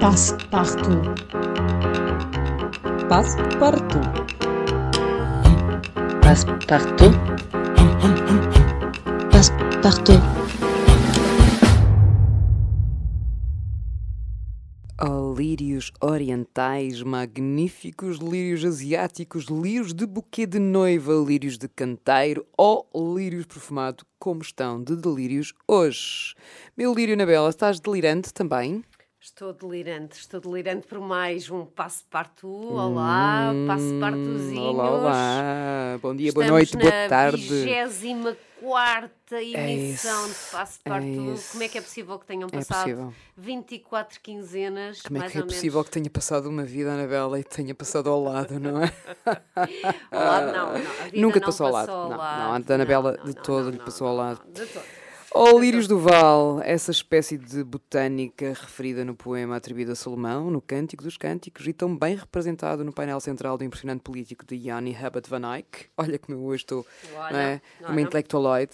Passe-partout. Passe-partout. Passe-partout. Passe-partout. Oh, lírios orientais, magníficos lírios asiáticos, lírios de buquê de noiva, lírios de canteiro ou lírios perfumado, como estão de delírios hoje? Meu lírio na bela, estás delirante também? Estou delirante, estou delirante por mais um passo partout. Olá, passo partuzinhos. Hum, Olá, olá. Bom dia, boa Estamos noite, boa na tarde. 24 emissão isso, de Passo é Partout. isso. Como é que é possível que tenham É passado possível. 24 quinzenas? Como é que é possível que tenha passado uma vida, Anabela, e tenha passado ao lado, não é? Ao lado, não, não, Nunca te não passou ao lado. ao Não, lado. não, a Anabela de todo lhe passou ao lado. de todo. Oh, Lírios do Val, essa espécie de botânica referida no poema atribuído a Salomão, no Cântico dos Cânticos, e tão bem representado no painel central do impressionante político de Yanni Hubbard Van Eyck. Olha como eu hoje estou, Olha, não é? Uma intelectualoide.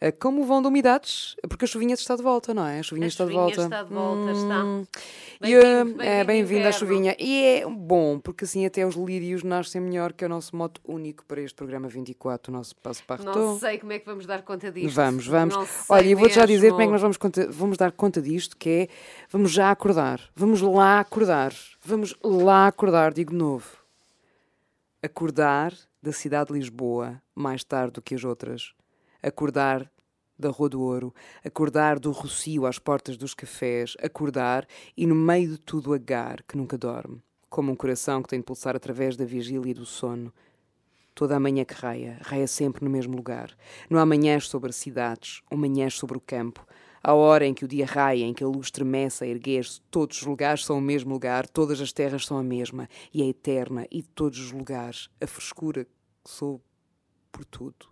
Ah, Como vão de umidades? Porque a chuvinha está de volta, não é? A chuvinha A está de chuvinha volta. está de volta, está. Hum. E, Bem-vindo, ah, bem-vindo é, bem-vindo à chuvinha. E é bom, porque assim até os lírios nascem melhor, que é o nosso moto único para este programa 24, o nosso passo Não partout. sei como é que vamos dar conta disto. Vamos, vamos. Olha, eu vou-te já dizer como é que nós vamos, conta- vamos dar conta disto, que é, vamos já acordar. Vamos lá acordar. Vamos lá acordar, digo de novo. Acordar da cidade de Lisboa mais tarde do que as outras. Acordar da Rua do Ouro. Acordar do Rocio às portas dos cafés. Acordar e no meio de tudo agar, que nunca dorme. Como um coração que tem de pulsar através da vigília e do sono. Toda a manhã que raia, raia sempre no mesmo lugar. Não há manhãs sobre cidades, ou manhãs sobre o campo. À hora em que o dia raia, em que a luz tremece a erguer-se, todos os lugares são o mesmo lugar, todas as terras são a mesma, e é eterna, e de todos os lugares, a frescura que sou por tudo.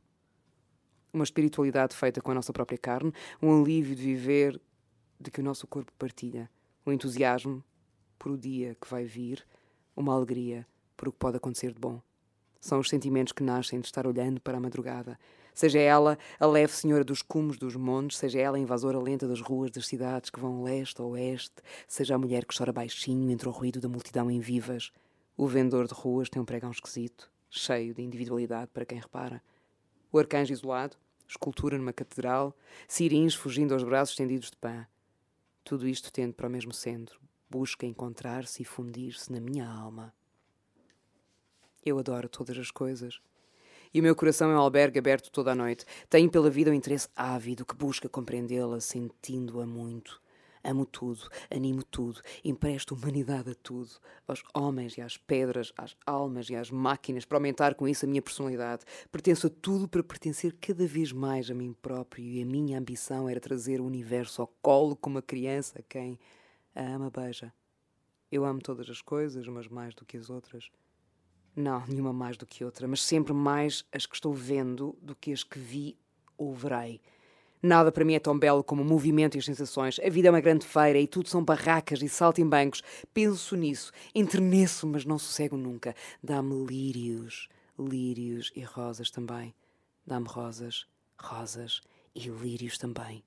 Uma espiritualidade feita com a nossa própria carne, um alívio de viver de que o nosso corpo partilha, um entusiasmo por o dia que vai vir, uma alegria por o que pode acontecer de bom. São os sentimentos que nascem de estar olhando para a madrugada. Seja ela a leve senhora dos cumes dos montes, seja ela a invasora lenta das ruas das cidades que vão leste a oeste, seja a mulher que chora baixinho entre o ruído da multidão em vivas. O vendedor de ruas tem um pregão esquisito, cheio de individualidade para quem repara. O arcanjo isolado, escultura numa catedral, sirins fugindo aos braços estendidos de pã. Tudo isto tende para o mesmo centro, busca encontrar-se e fundir-se na minha alma. Eu adoro todas as coisas. E o meu coração é um albergue aberto toda a noite. Tenho pela vida um interesse ávido que busca compreendê-la, sentindo-a muito. Amo tudo, animo tudo, empresto humanidade a tudo, aos homens e às pedras, às almas e às máquinas, para aumentar com isso a minha personalidade. Pertenço a tudo para pertencer cada vez mais a mim próprio, e a minha ambição era trazer o universo ao colo como uma criança quem a ama beija. Eu amo todas as coisas, mas mais do que as outras. Não, nenhuma mais do que outra, mas sempre mais as que estou vendo do que as que vi ou verei. Nada para mim é tão belo como o movimento e as sensações. A vida é uma grande feira e tudo são barracas e saltimbancos. Penso nisso, enterneço, mas não sossego nunca. Dá-me lírios, lírios e rosas também. Dá-me rosas, rosas e lírios também.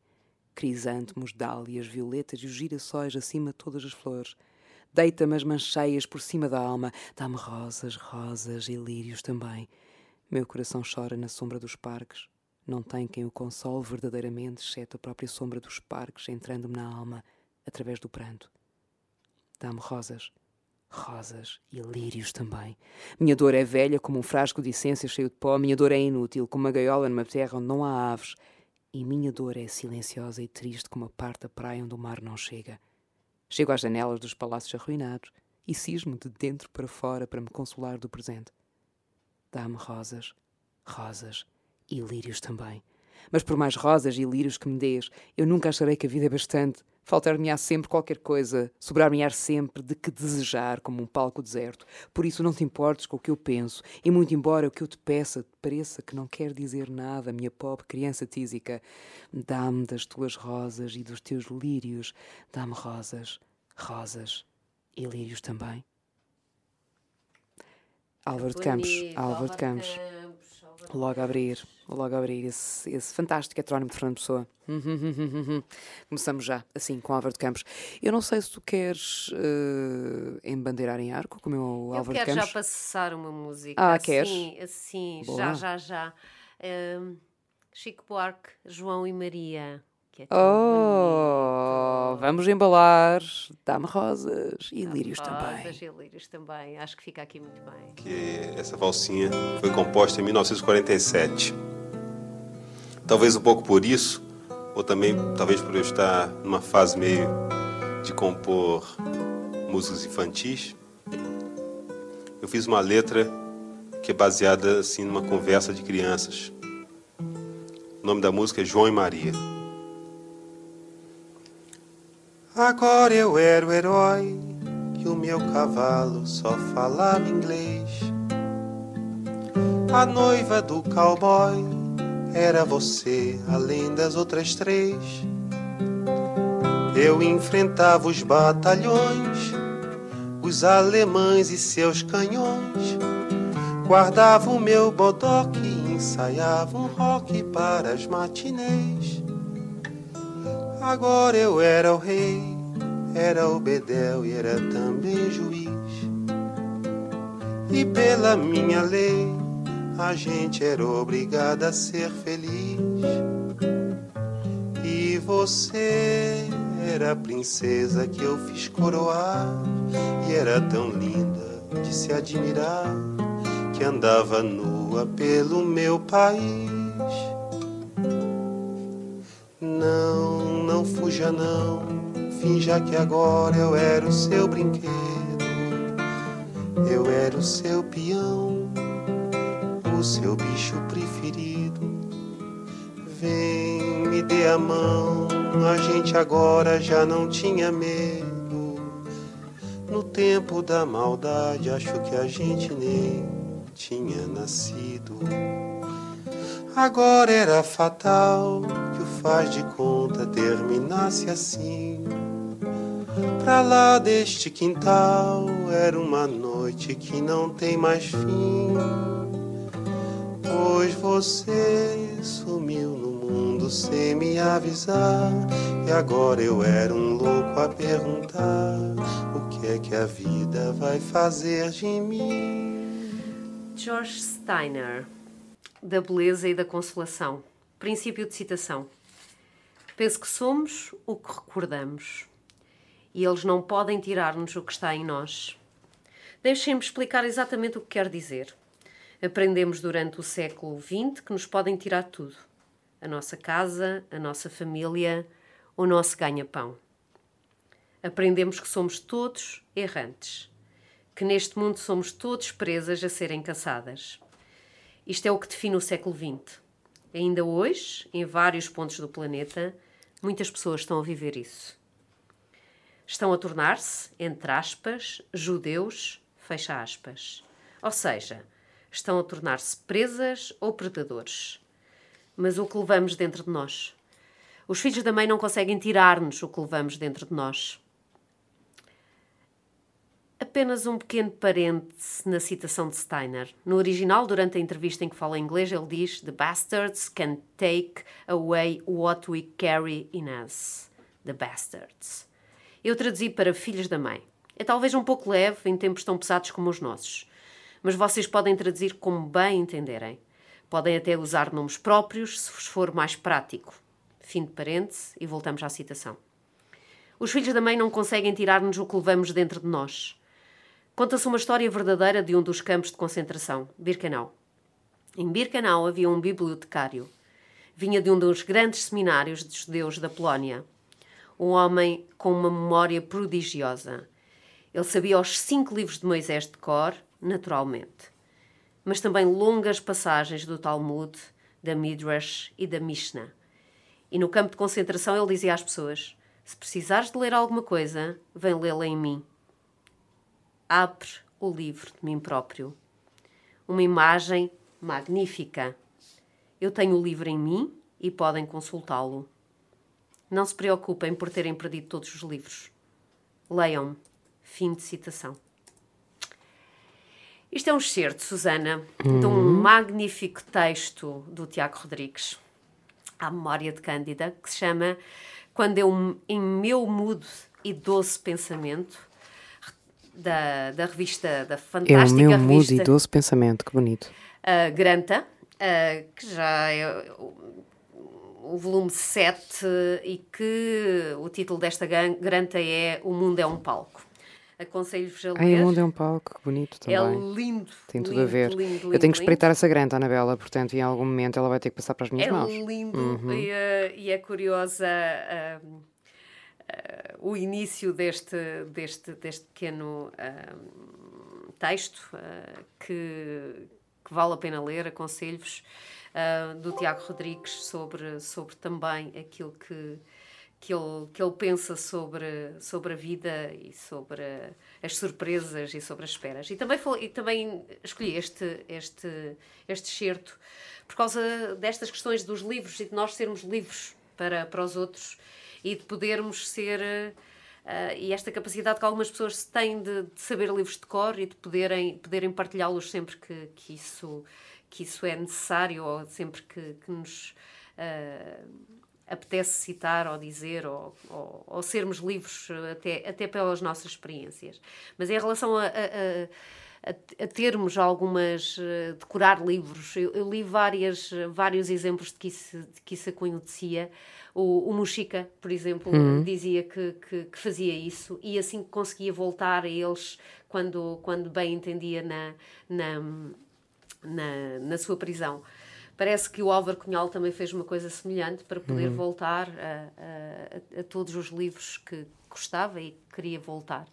Crisântemos, dálias, violetas e os girassóis acima de todas as flores. Deita-me as mancheias por cima da alma, dá-me rosas, rosas e lírios também. Meu coração chora na sombra dos parques. Não tem quem o console verdadeiramente, exceto a própria sombra dos parques entrando-me na alma através do pranto. Dá-me rosas, rosas e lírios também. Minha dor é velha como um frasco de essência cheio de pó. Minha dor é inútil como uma gaiola numa terra onde não há aves. E minha dor é silenciosa e triste como a parte da praia onde o mar não chega. Chego às janelas dos palácios arruinados e cismo de dentro para fora para me consolar do presente. Dá-me rosas, rosas e lírios também. Mas por mais rosas e lírios que me dês, eu nunca acharei que a vida é bastante. Faltar-me-á sempre qualquer coisa, sobrar-me-á sempre de que desejar, como um palco deserto. Por isso não te importes com o que eu penso, e muito embora o que eu te peça te pareça que não quer dizer nada, minha pobre criança tísica, dá-me das tuas rosas e dos teus lírios, dá-me rosas, rosas e lírios também. Álvaro de Campos, Álvaro de Campos. Logo a abrir, logo a abrir esse, esse fantástico heterónimo de Fernando Pessoa. Começamos já, assim, com Álvaro de Campos. Eu não sei se tu queres uh, embandeirar em arco, como o eu Álvaro de quero Campos. já passar uma música. Ah, assim, queres? Assim, Boa. já, já, já. Ahm, Chico Buarque, João e Maria. Que é tão Oh, bonito. vamos embalar Dame Rosas e Lírios também. Rosas e lírios também. Acho que fica aqui muito bem. que essa valsinha foi composta em 1947. Talvez um pouco por isso, ou também talvez por eu estar numa fase meio de compor músicas infantis, eu fiz uma letra que é baseada assim numa conversa de crianças. O nome da música é João e Maria. Agora eu era o herói e o meu cavalo só falava inglês. A noiva do cowboy era você, além das outras três. Eu enfrentava os batalhões, os alemães e seus canhões. Guardava o meu bodoque e ensaiava um rock para as matinês. Agora eu era o rei, era o bedel e era também juiz. E pela minha lei, a gente era obrigada a ser feliz. E você era a princesa que eu fiz coroar, e era tão linda de se admirar, que andava nua pelo meu país. Não, não fuja não, finja que agora eu era o seu brinquedo. Eu era o seu peão, o seu bicho preferido. Vem, me dê a mão, a gente agora já não tinha medo. No tempo da maldade, acho que a gente nem tinha nascido. Agora era fatal faz de conta terminasse assim. Pra lá deste quintal era uma noite que não tem mais fim. Pois você sumiu no mundo sem me avisar. E agora eu era um louco a perguntar: o que é que a vida vai fazer de mim? George Steiner, da beleza e da consolação. Princípio de citação. Penso que somos o que recordamos. E eles não podem tirar-nos o que está em nós. Deixem-me explicar exatamente o que quer dizer. Aprendemos durante o século XX que nos podem tirar tudo: a nossa casa, a nossa família, o nosso ganha-pão. Aprendemos que somos todos errantes, que neste mundo somos todos presas a serem caçadas. Isto é o que define o século XX. Ainda hoje, em vários pontos do planeta, muitas pessoas estão a viver isso. Estão a tornar-se, entre aspas, judeus, fecha aspas. Ou seja, estão a tornar-se presas ou predadores. Mas o que levamos dentro de nós? Os filhos da mãe não conseguem tirar-nos o que levamos dentro de nós. Apenas um pequeno parêntese na citação de Steiner. No original, durante a entrevista em que fala inglês, ele diz: The bastards can take away what we carry in us. The bastards. Eu traduzi para filhos da mãe. É talvez um pouco leve em tempos tão pesados como os nossos, mas vocês podem traduzir como bem entenderem. Podem até usar nomes próprios se vos for mais prático. Fim de parêntese e voltamos à citação. Os filhos da mãe não conseguem tirar-nos o que levamos dentro de nós. Conta-se uma história verdadeira de um dos campos de concentração, Birkenau. Em Birkenau havia um bibliotecário. Vinha de um dos grandes seminários de judeus da Polónia. Um homem com uma memória prodigiosa. Ele sabia os cinco livros de Moisés de cor, naturalmente, mas também longas passagens do Talmud, da Midrash e da Mishnah. E no campo de concentração ele dizia às pessoas: Se precisares de ler alguma coisa, vem lê-la em mim. Abre o livro de mim próprio. Uma imagem magnífica. Eu tenho o livro em mim e podem consultá-lo. Não se preocupem por terem perdido todos os livros. Leiam-me. Fim de citação. Isto é um excerto, Susana, de um magnífico texto do Tiago Rodrigues, à memória de Cândida, que se chama Quando eu, em meu mudo e doce pensamento, da, da revista, da É o fantástica meu mudo revista e doce pensamento, que bonito. uh, Granta, uh, que já é o, o volume 7 e que o título desta Granta é O Mundo é um Palco. Aconselho-vos a Ai, ler. o mundo é um palco, que bonito É também. lindo. Tem tudo lindo, a ver. lindo, lindo, eu tenho que espreitar essa granta, Anabela, portanto, em algum momento ela vai ter que passar para as minhas É mãos. lindo Uhum. e, eh, e é curiosa ah, ah, o início deste, deste, deste pequeno ah, texto ah, que, que vale a pena ler, aconselho-vos, ah, do Tiago Rodrigues sobre, sobre também aquilo que, que, ele, que ele pensa sobre, sobre a vida e sobre as surpresas e sobre as esperas. E também, e também escolhi este, este, este excerto por causa destas questões dos livros e de nós sermos livros para, para os outros e de podermos ser. eh, e esta capacidade que algumas pessoas têm de, de saber livros de cor e de poderem, poderem partilhá-los sempre que, que, isso, que isso é necessário ou sempre que, que nos eh, apetece citar ou dizer ou, ou, ou sermos livres eh, até, até pelas nossas experiências. Mas em relação a, a- a- a, a termos algumas, eh, decorar livros. Eu, eu li várias, vários exemplos de que isso, de que isso acontecia. O, o Muxica, por exemplo, dizia que, que, que fazia isso e assim conseguia voltar a eles quando, quando bem entendia na, na, na, na sua prisão. Parece que o Álvaro Cunhal também fez uma coisa semelhante para poder voltar a, a- a todos os livros que gostava e queria voltar.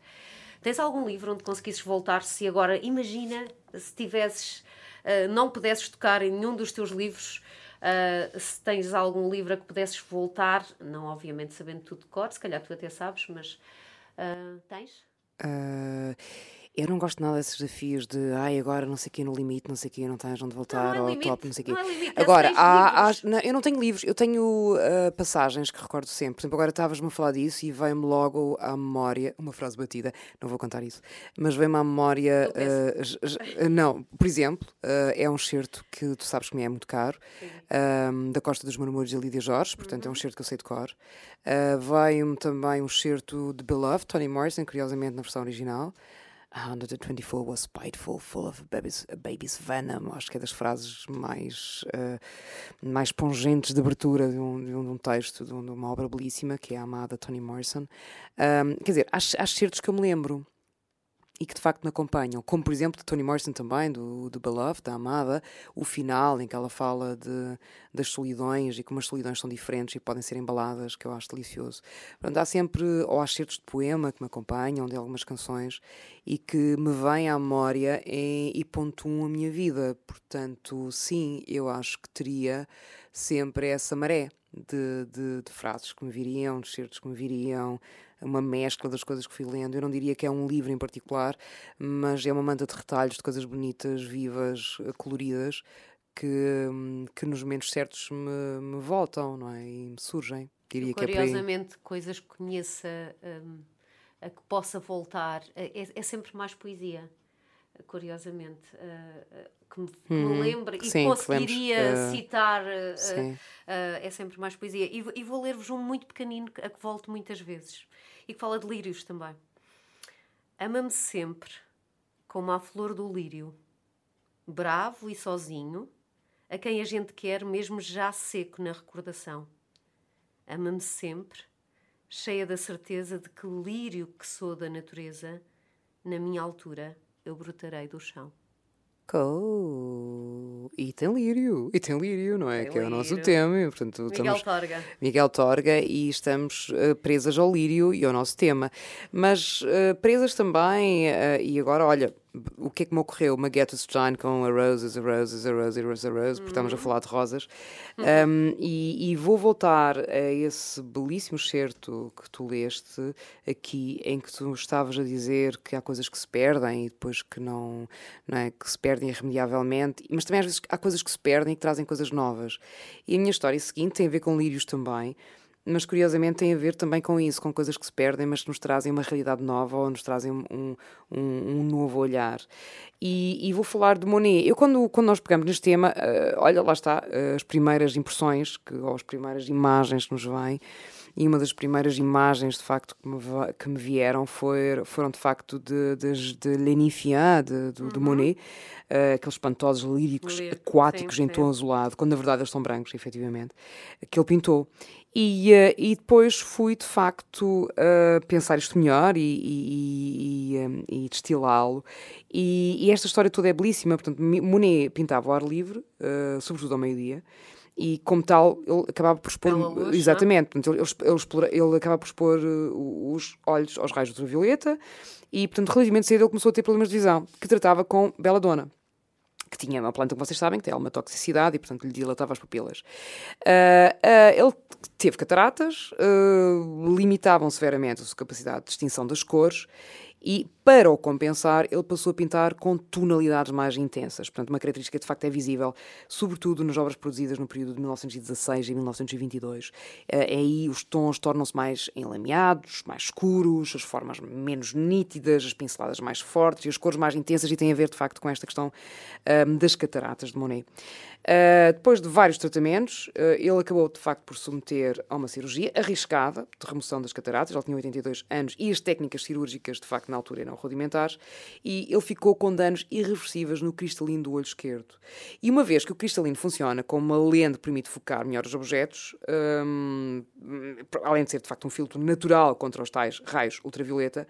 Tens algum livro onde conseguisses voltar se agora, imagina, se tivesses, ah, não pudesses tocar em nenhum dos teus livros, ah, se tens algum livro a que pudesses voltar, não obviamente sabendo tudo de cor, se calhar tu até sabes, mas ah, tens? Ah, eu não gosto nada desses desafios de ai, agora não sei o quê no limite, não sei o quê, não tens onde voltar, é ou limite, top, não sei o quê. não é limite, agora, há, há- não, eu não tenho livros, eu tenho ah, passagens que recordo sempre. Por exemplo, agora estavas-me a falar disso e veio-me logo à memória, uma frase batida, não vou contar isso, mas veio-me à memória. J- não, por exemplo, ah, é um excerto que tu sabes que me é muito caro, ah, da Costa dos Murmúrios de Lídia Jorge, portanto Uhum. é um excerto que eu sei de cor. Veio-me também um excerto de Beloved, Toni Morrison, curiosamente na versão original. A 124 was spiteful, full of baby's, baby's venom. Acho que é das frases mais, ah, mais pungentes de abertura de um, de um, um texto, de, um- uma obra belíssima, que é a amada Toni Morrison. Ahm, quer dizer, há, há certos que eu me lembro e que de facto me acompanham, como por exemplo de Toni Morrison também, do, do Beloved, da Amada, o final em que ela fala de, das solidões e como as solidões são diferentes e podem ser embaladas, que eu acho delicioso. Portanto, há sempre, ou há certos de poema que me acompanham, de algumas canções, e que me vêm à memória e, pontuam a minha vida. Portanto, sim, eu acho que teria sempre essa maré de, de, de frases que me viriam, de certos que me viriam, uma mescla das coisas que fui lendo. Eu não diria que é um livro em particular, mas é uma manta de retalhos de coisas bonitas, vivas, eh, coloridas, que, hum, que nos momentos certos me, me voltam, não é? E me surgem. Diria é. Curiosamente, coisas que conheça, hum, a que possa voltar, é, é sempre mais poesia. Curiosamente, uh, uh, que me, me Uhum. lembre e Sim, que lembres, conseguiria uh, citar, sim. é sempre mais poesia. E, vou- e vou ler-vos um muito pequenino a que volto muitas vezes e que fala de lírios também. Ama-me sempre como a flor do lírio, bravo e sozinho, a quem a gente quer mesmo já seco na recordação. Ama-me sempre, cheia da certeza de que lírio que sou da natureza, na minha altura eu brotarei do chão. Oh, e tem lírio, e tem lírio, não é? Tem que é o nosso lírio. tema, e, portanto Miguel estamos Torga. Miguel Torga e estamos eh, presas ao lírio e ao nosso tema. Mas eh, presas também, eh, e agora, olha, o que é que me ocorreu? Uma Get Stein com a Roses, a Roses, a Rose, a Rose, a Rose, porque estamos a falar de rosas. Um, e, e vou voltar a esse belíssimo certo que tu leste aqui, em que tu estavas a dizer que há coisas que se perdem e depois que não, não é, que se perdem irremediavelmente, mas também às vezes há coisas que se perdem e que trazem coisas novas. E a minha história seguinte tem a ver com lírios também. Mas curiosamente tem a ver também com isso, com coisas que se perdem, mas que nos trazem uma realidade nova ou nos trazem um, um, um novo olhar. E, e, vou falar de Monet. Eu, quando, quando nós pegamos neste tema, uh, olha, lá está, uh, as primeiras impressões, que, ou as primeiras imagens que nos vêm, e uma das primeiras imagens, de facto, que me, que me vieram foi, foram, de facto, de, de, de Lénifiant, de, de, uhum. de Monet, uh, aqueles espantosos líricos Lírico, aquáticos sim, em tom azulado, quando na verdade eles são brancos, efetivamente, que ele pintou. E, uh, e depois fui, de facto, uh, pensar isto melhor e, e, e, e destilá-lo. E, esta história toda é belíssima. Portanto, Monet pintava ao ar livre, sobretudo ao meio-dia e como tal ele acabava por expor luz, exatamente portanto, ele, ele, explora, ele acaba por expor uh, os olhos aos raios ultravioleta e portanto relativamente cedo ele começou a ter problemas de visão que tratava com beladona que tinha uma planta que vocês sabem que tem alguma toxicidade e portanto lhe dilatava as pupilas. Uh, uh, ele teve cataratas uh, limitavam severamente a sua capacidade de distinção das cores e, para o compensar, ele passou a pintar com tonalidades mais intensas. Portanto, uma característica que de facto é visível, sobretudo nas obras produzidas no período de 1916 e 1922. É aí os tons tornam-se mais enlameados, mais escuros, as formas menos nítidas, as pinceladas mais fortes e as cores mais intensas, e tem a ver de facto com esta questão um, das cataratas de Monet. Uh, depois de vários tratamentos, uh, ele acabou de facto por submeter a uma cirurgia arriscada de remoção das cataratas. Ele tinha 82 anos e as técnicas cirúrgicas, de facto, na altura eram rudimentares. E ele ficou com danos irreversíveis no cristalino do olho esquerdo. E uma vez que o cristalino funciona como uma lente que permite focar melhor os objetos, um, além de ser de facto um filtro natural contra os tais raios ultravioleta,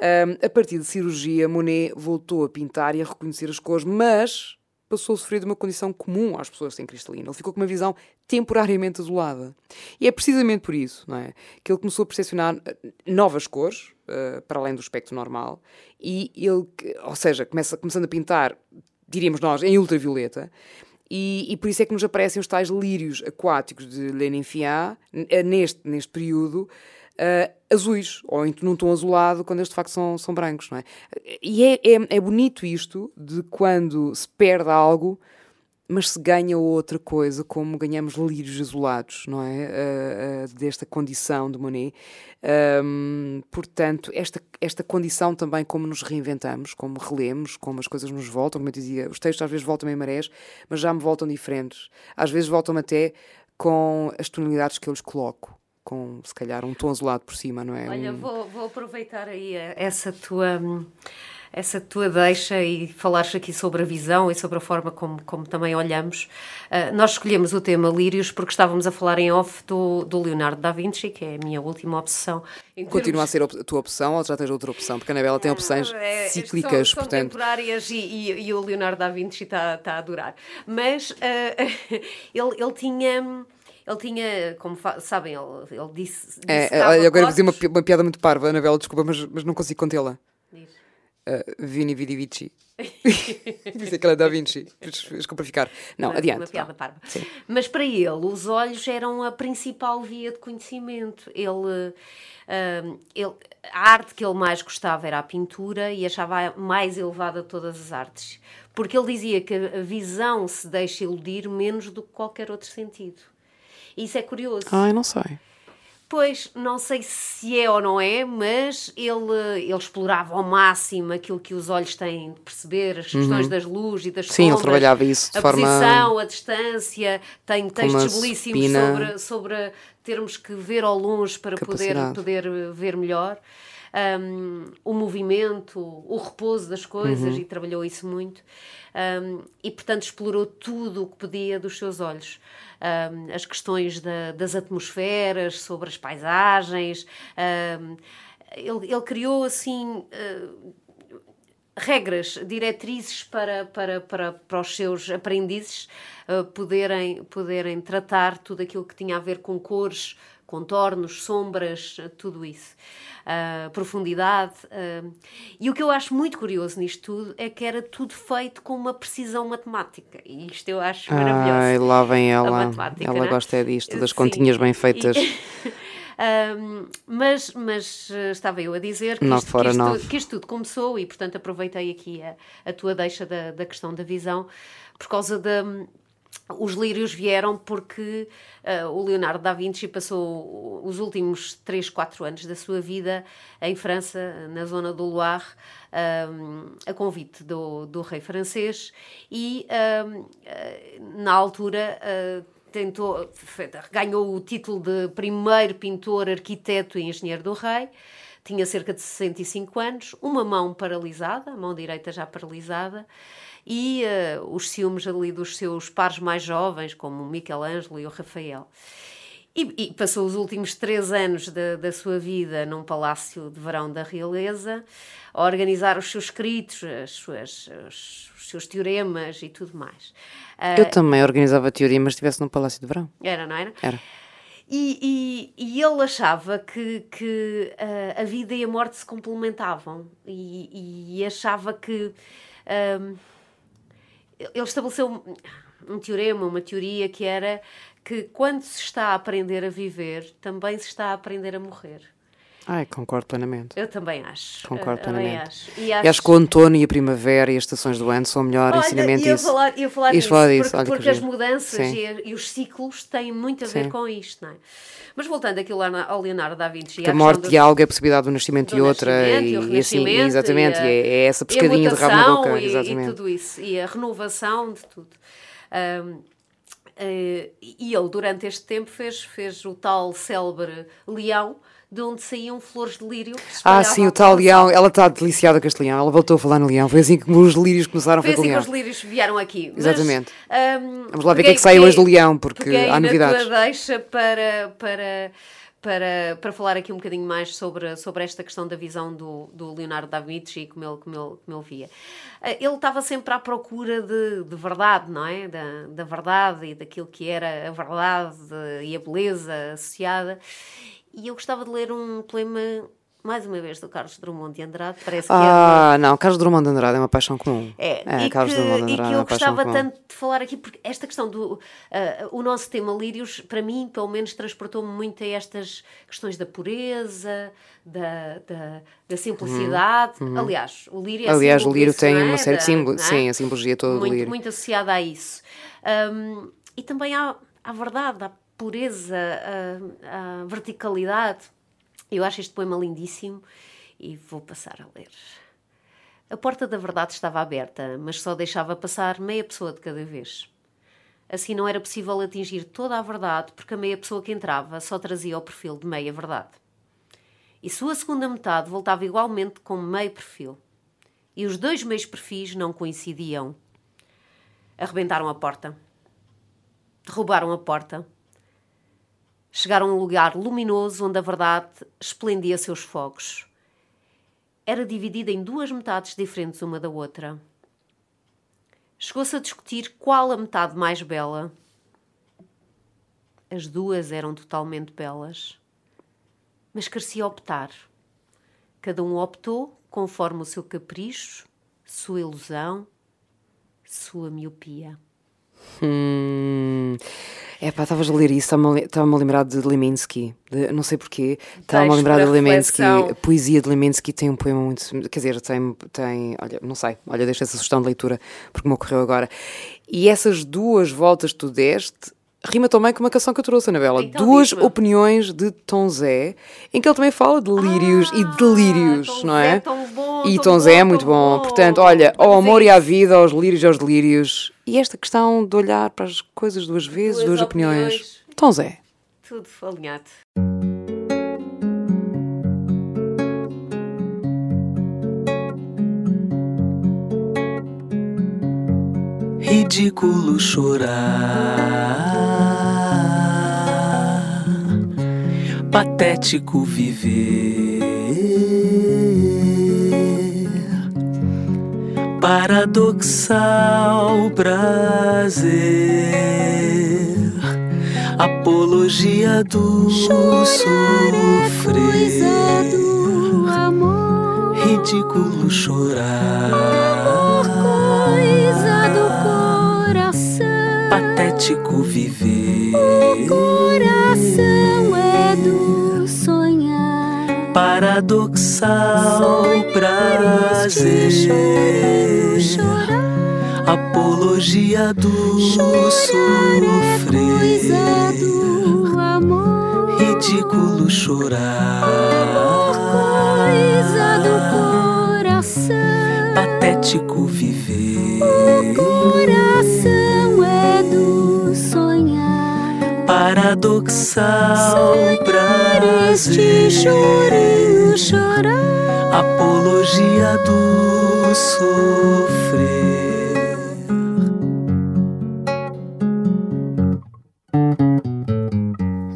um, a partir de cirurgia, Monet voltou a pintar e a reconhecer as cores, mas passou a sofrer de uma condição comum às pessoas sem cristalino. Ele ficou com uma visão temporariamente azulada. E é precisamente por isso não é, que ele começou a percepcionar eh, novas cores, uh, para além do espectro normal, e ele, ou seja, começa, começando a pintar, diríamos nós, em ultravioleta, e, e, por isso é que nos aparecem os tais lírios aquáticos de Lenin Fiat, eh, neste, neste período, uh, azuis, ou num tom azulado, quando eles de facto são, são brancos, não é? E é, é, é bonito isto de quando se perde algo, mas se ganha outra coisa, como ganhamos lírios azulados, não é? Uh, uh, desta condição de Monet. Um, portanto, esta, esta condição também, como nos reinventamos, como relemos, como as coisas nos voltam, como eu dizia, os textos às vezes voltam em marés, mas já me voltam diferentes. Às vezes voltam até com as tonalidades que eu lhes coloco com se calhar um tom azulado por cima, não é? Olha, um... vou, vou aproveitar aí essa tua essa tua deixa e falares aqui sobre a visão e sobre a forma como, como também olhamos. Uh, nós escolhemos o tema Lírios porque estávamos a falar em off do, do Leonardo da Vinci, que é a minha última opção. Continua a ser a tua opção ou já tens outra opção? Porque a Anabela tem opções é, cíclicas, são, portanto... São temporárias e, e, e, o Leonardo da Vinci está, está a adorar. Mas uh, ele, ele tinha ele tinha, como sabem, ele, ele disse. Disse é, olha, agora vou dizer uma, uma piada muito parva, Anabela, desculpa, mas, mas não consigo contê-la. Uh, Vini Vidi Vici. Disse que ela é da Vinci. Desculpa ficar. Não, uma, adiante. Uma piada parva. Sim. Mas para ele, os olhos eram a principal via de conhecimento. Ele, uh, ele, a arte que ele mais gostava era a pintura e achava a mais elevada de todas as artes. Porque ele dizia que a visão se deixa iludir menos do que qualquer outro sentido. Isso é curioso. Ai, não sei. Pois, não sei se é ou não é, mas ele, ele explorava ao máximo aquilo que os olhos têm de perceber, as questões uhum. das luzes e das Sim, sombras. ele trabalhava isso de a forma... posição, a distância, tem textos belíssimos sobre, sobre termos que ver ao longe para poder, poder ver melhor. Um, o movimento, o repouso das coisas, uhum. e trabalhou isso muito. Um, e, portanto, explorou tudo o que podia dos seus olhos um, as questões da, das atmosferas, sobre as paisagens. Ele, ele, criou assim. Uh, regras, diretrizes para, para, para, para os seus aprendizes uh, poderem, poderem tratar tudo aquilo que tinha a ver com cores, contornos, sombras, tudo isso. Uh, profundidade. Uh, e o que eu acho muito curioso nisto tudo é que era tudo feito com uma precisão matemática. E isto eu acho maravilhoso. Ai, lá vem ela. Ela é? gosta é disto, das Sim. continhas bem feitas. Um, mas, mas eh, estava eu a dizer que isto, que, isto, que isto, tudo começou e, portanto, aproveitei aqui a, a tua deixa da, da questão da visão por causa da, os lírios vieram porque uh, o Leonardo da Vinci passou os últimos 3, 4 anos da sua vida em França, na zona do Loire, um, a convite do, do rei francês, e um, na altura. Uh, tentou, ganhou o título de primeiro pintor, arquiteto e engenheiro do rei. Tinha cerca de 65 anos, uma mão paralisada, a mão direita já paralisada, e uh, os ciúmes ali dos seus pares mais jovens, como o Michelangelo e o Rafael. E, e, passou os últimos três anos da, da sua vida num palácio de verão da realeza, a organizar os seus escritos, as suas, os, os seus teoremas e tudo mais. Eu uh, também organizava teoremas se estivesse num palácio de verão. Era, não era? Era. E, e, e, ele achava que, que uh, a vida e a morte se complementavam e, e achava que uh, ele estabeleceu um teorema, uma teoria que era que quando se está a aprender a viver, também se está a aprender a morrer. Ai, concordo plenamente. Eu também acho. Concordo plenamente. Acho. E, acho... e acho que o outono e a primavera e as estações do ano são o melhor Olha, ensinamento ia Falar, ia falar disso, falar disso. porque, porque as mudanças e, e, os ciclos têm muito a ver Sim. com isto, não é? Mas voltando aqui ao Leonardo da Vinci... Que a morte de algo é a possibilidade do nascimento de outra e, e, assim, exatamente, e, a, é, é essa pescadinha de rabo na boca. Exatamente. E tudo isso, e a renovação de tudo. Um, Uh, e ele, durante este tempo, fez, fez o tal célebre leão, de onde saíam flores de lírio. Ah, sim, o tal leão. Ela está deliciada com este leão. Ela voltou a falar no leão. Foi assim que os lírios começaram foi a fazer assim leão. que os lírios vieram aqui. Exatamente. Mas, um, Vamos lá ver o que é que sai hoje do leão, porque há novidades. Na deixa para, para, para, para falar aqui um bocadinho mais sobre, sobre esta questão da visão do, do Leonardo da Vinci e como ele, como, ele, como ele via. Eh, ele estava sempre à procura de, de verdade, não é? Da, da verdade e daquilo que era a verdade e a beleza associada. E eu gostava de ler um poema, mais uma vez, do Carlos Drummond de Andrade. Parece que ah, é não, Carlos Drummond de Andrade é uma paixão comum. É, é e, Carlos que, Drummond de Andrade e que eu é gostava tanto de falar aqui, porque esta questão do. Uh, o nosso tema Lírios, para mim, pelo menos, transportou-me muito a estas questões da pureza, da, da, da simplicidade. Uhum. Aliás, o lírio é Aliás, o lírio tem uma série de símbolos, sim, a simbologia toda muito, do lírio. Muito associada a isso. Um, e também há a verdade, há pureza, a, a verticalidade. Eu acho este poema lindíssimo e vou passar a ler. A porta da verdade estava aberta, mas só deixava passar meia pessoa de cada vez. Assim não era possível atingir toda a verdade, porque a meia pessoa que entrava só trazia o perfil de meia verdade. E sua segunda metade voltava igualmente com meio perfil. E os dois meios perfis não coincidiam. Arrebentaram a porta. Derrubaram a porta Chegaram a um lugar luminoso onde a verdade esplendia seus fogos. Era dividida em duas metades diferentes uma da outra. Chegou-se a discutir qual a metade mais bela. As duas eram totalmente belas, mas carecia optar. Cada um optou conforme o seu capricho, sua ilusão, sua miopia. Hum. É pá, estavas a ler isso, estava-me a lembrar de Leminski, de, não sei porquê, estava-me a lembrar de Leminski, a poesia de Leminski tem um poema muito, quer dizer, tem, tem, olha, não sei, olha, deixa essa sugestão de leitura, porque me ocorreu agora. E essas duas voltas que tu deste, rima também com uma canção que eu trouxe, Anabela. Então, Duas opiniões de Tom Zé, em que ele também fala de lírios ah, e delírios, Tom não é? Zé, tão bom, e Tom, Tom Zé é muito bom. bom. Portanto, olha, ao amor e à vida, aos lírios e aos delírios. E esta questão de olhar para as coisas duas vezes, duas, duas opiniões. opiniões. Tom Zé. Tudo alinhado. ridículo chorar, patético viver, paradoxal prazer, apologia do Chorar sofrer, é do amor. ridículo chorar. poético viver. O coração paradoxal prazer, apologia do sofrer, ridículo chorar, Coisa do coração. patético viver, paradoxal prazer, chorinho chorar. apologia do sofrer.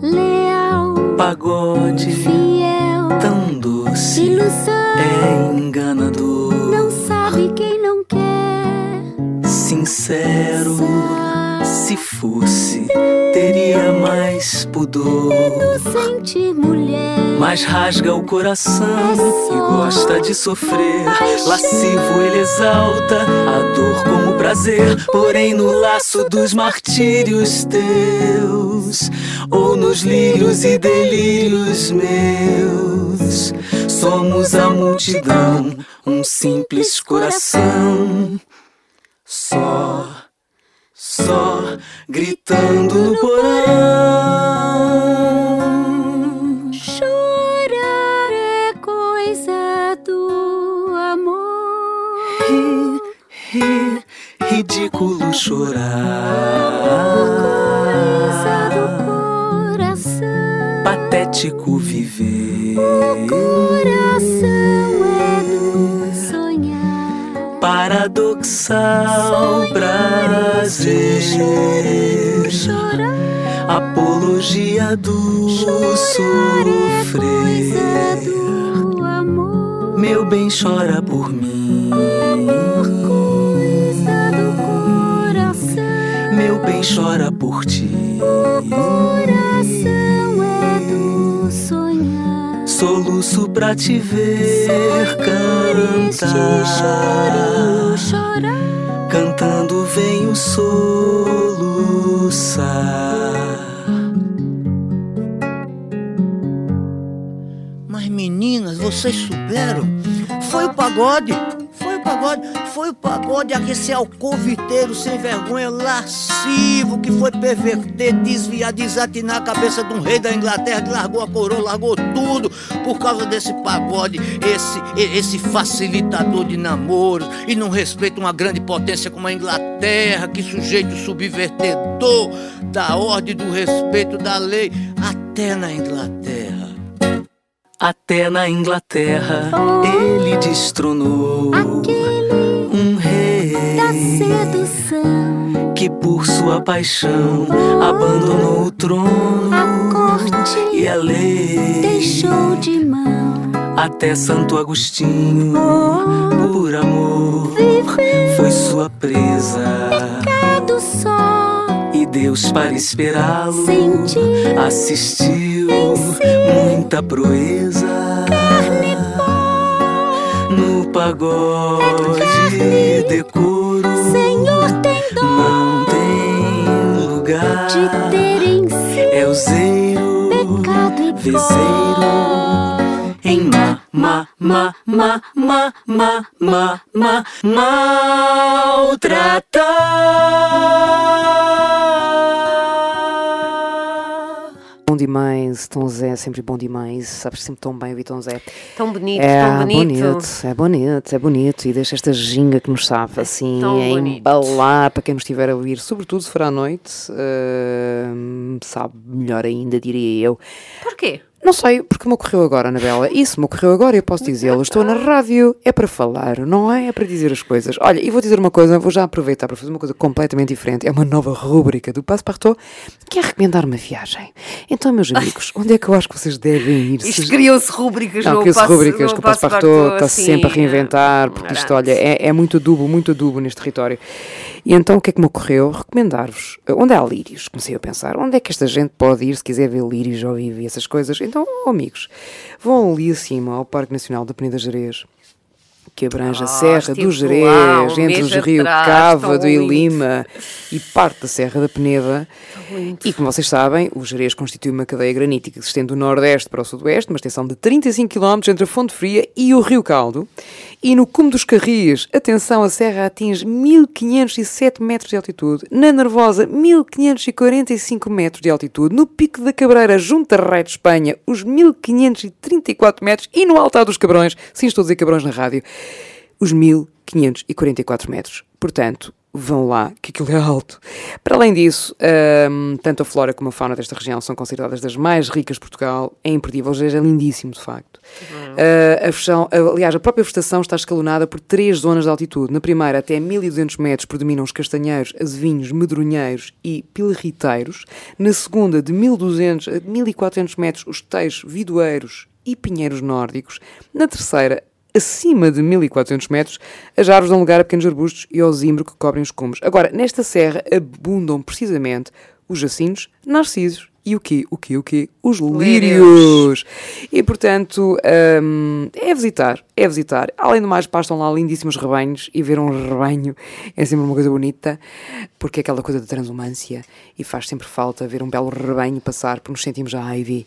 Leal, Pagode Mas rasga o coração e gosta de sofrer. Lascivo ele exalta a dor como prazer. Porém, no laço dos martírios teus, ou nos lírios e delírios meus, somos a multidão, um simples coração. Só, só gritando no porão. Ridículo chorar, do coração. patético viver, Coração é do sonhar. paradoxal prazer, Chorar apologia do é sofrer. coisa do amor. Meu bem chora por mim, meu bem chora por ti. Coração é do sonhar. Soluço pra te ver Este chorinho cantar. chorar. Cantando venho soluçar. Mas meninas, vocês souberam? Foi o pagode. Pagode. Foi o pagode aquele alcoviteiro sem vergonha, lascivo, que foi perverter, desviar, desatinar a cabeça de um rei da Inglaterra que largou a coroa, largou tudo por causa desse pagode, esse, esse facilitador de namoro e não respeita uma grande potência como a Inglaterra, que sujeito subvertedor da ordem do respeito da lei, até na Inglaterra. Até na Inglaterra ele destronou Aquele um rei da sedução. que por sua paixão abandonou o trono A corte e a lei. deixou de mão. Até Santo Agostinho, Oh, por amor, foi sua presa. do sol. E Deus, para esperá-lo, Sentir assistiu muita proeza no pagode decoro. Senhor tem dó Não tem lugar, de ter em si é o zeiro, pecado e vezeiro em ma, ma, ma, ma, ma, ma, ma, ma, maltratar. Demais, Tom Zé, é sempre bom demais. Sabes sempre tão bem ouvir Tom Zé. Tão bonito, É tão bonito. é bonito, é bonito. E deixa esta ginga que nos sabe assim, tão a bonito. embalar para quem nos estiver a ouvir, sobretudo se for à noite, hum, sabe melhor ainda, diria eu. Porquê? Não sei, porque me ocorreu agora, Anabela. Isso me ocorreu agora e eu posso dizê-lo. Estou na rádio, é para falar, não é? É para dizer as coisas. Olha, e vou dizer uma coisa, vou já aproveitar para fazer uma coisa completamente diferente. É uma nova rúbrica do Passepartout, que é recomendar uma viagem. Então, meus amigos, onde é que eu acho que vocês devem ir? Isto Se- criou-se rúbricas não, no que as passo- rubricas no que o Passepartout está assim, sempre a reinventar, porque isto, olha, é, é muito adubo, muito adubo neste território. E então o que é que me ocorreu? Recomendar-vos. eh, Onde há lírios? Comecei a pensar, onde é que esta gente pode ir se quiser ver lírios ao vivo e essas coisas? Então, oh, amigos, vão ali acima ao Parque Nacional da Peneda Gerês, que abrange a Ah, Serra do lá, um entre os Rio atrás, Cávado e. Lima e parte da Serra da Peneda. E como vocês sabem, o Jerez constitui uma cadeia granítica que se estende do Nordeste para o Sudoeste, uma extensão de 35 km entre a Fonte Fria e o Rio Caldo. e no cume dos Carris, atenção, a serra atinge 1507 metros de altitude, na Nervosa 1545 metros de altitude, no Pico da Cabreira, junto a Rei de Espanha, os 1534 metros e no Altar dos Cabrões, sim estou a dizer Cabrões na rádio, os 1544 metros. Portanto, vão lá, que aquilo é alto. Para além disso, hum, tanto a flora como a fauna desta região são consideradas das mais ricas de Portugal. É imperdível, é lindíssimo, de facto. Uh, a vegeção- aliás, a própria vegetação está escalonada por três zonas de altitude. Na primeira, até 1200 metros, predominam os castanheiros, azevinhos, medronheiros e pilriteiros. Na segunda, de 1200 a 1400 metros, os teixos, vidoeiros e pinheiros nórdicos. Na terceira, acima de 1400 metros, as árvores dão lugar a pequenos arbustos e ao zimbro que cobrem os cumes. Agora, nesta serra abundam precisamente os jacintos, narcisos e o quê? O quê? O quê? Os lírios. E, portanto, hum, é visitar, é visitar. Além do mais, pastam lá lindíssimos rebanhos e ver um rebanho é sempre uma coisa bonita, porque é aquela coisa da transumância e faz sempre falta ver um belo rebanho passar, porque nos sentimos a Ivy,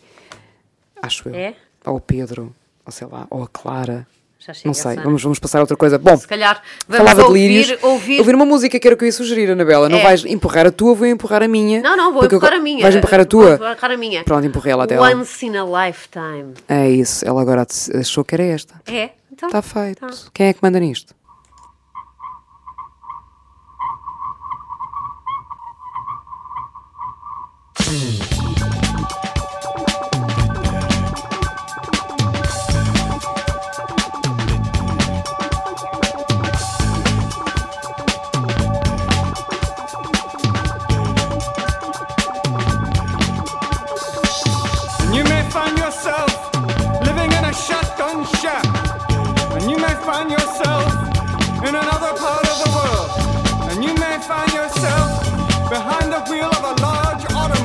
acho eu. É? Ou o Pedro, ou sei lá, ou a Clara. Já chega, Não sei, Sana. vamos, vamos passar a outra coisa. Bom, Se calhar vamos falava de ouvir, lírios. ouvir, uma música que era o que eu ia sugerir, Anabela. Não É. vais empurrar a tua, vou empurrar a minha. Não, não, vou Porque eu- empurrar a minha. Vais empurrar a Vou tua? empurrar a minha. Pronto, empurrei ela dela. Once in a lifetime. É isso, ela agora achou que era esta. É? Então, Está feito. tá. Quem é que manda nisto? And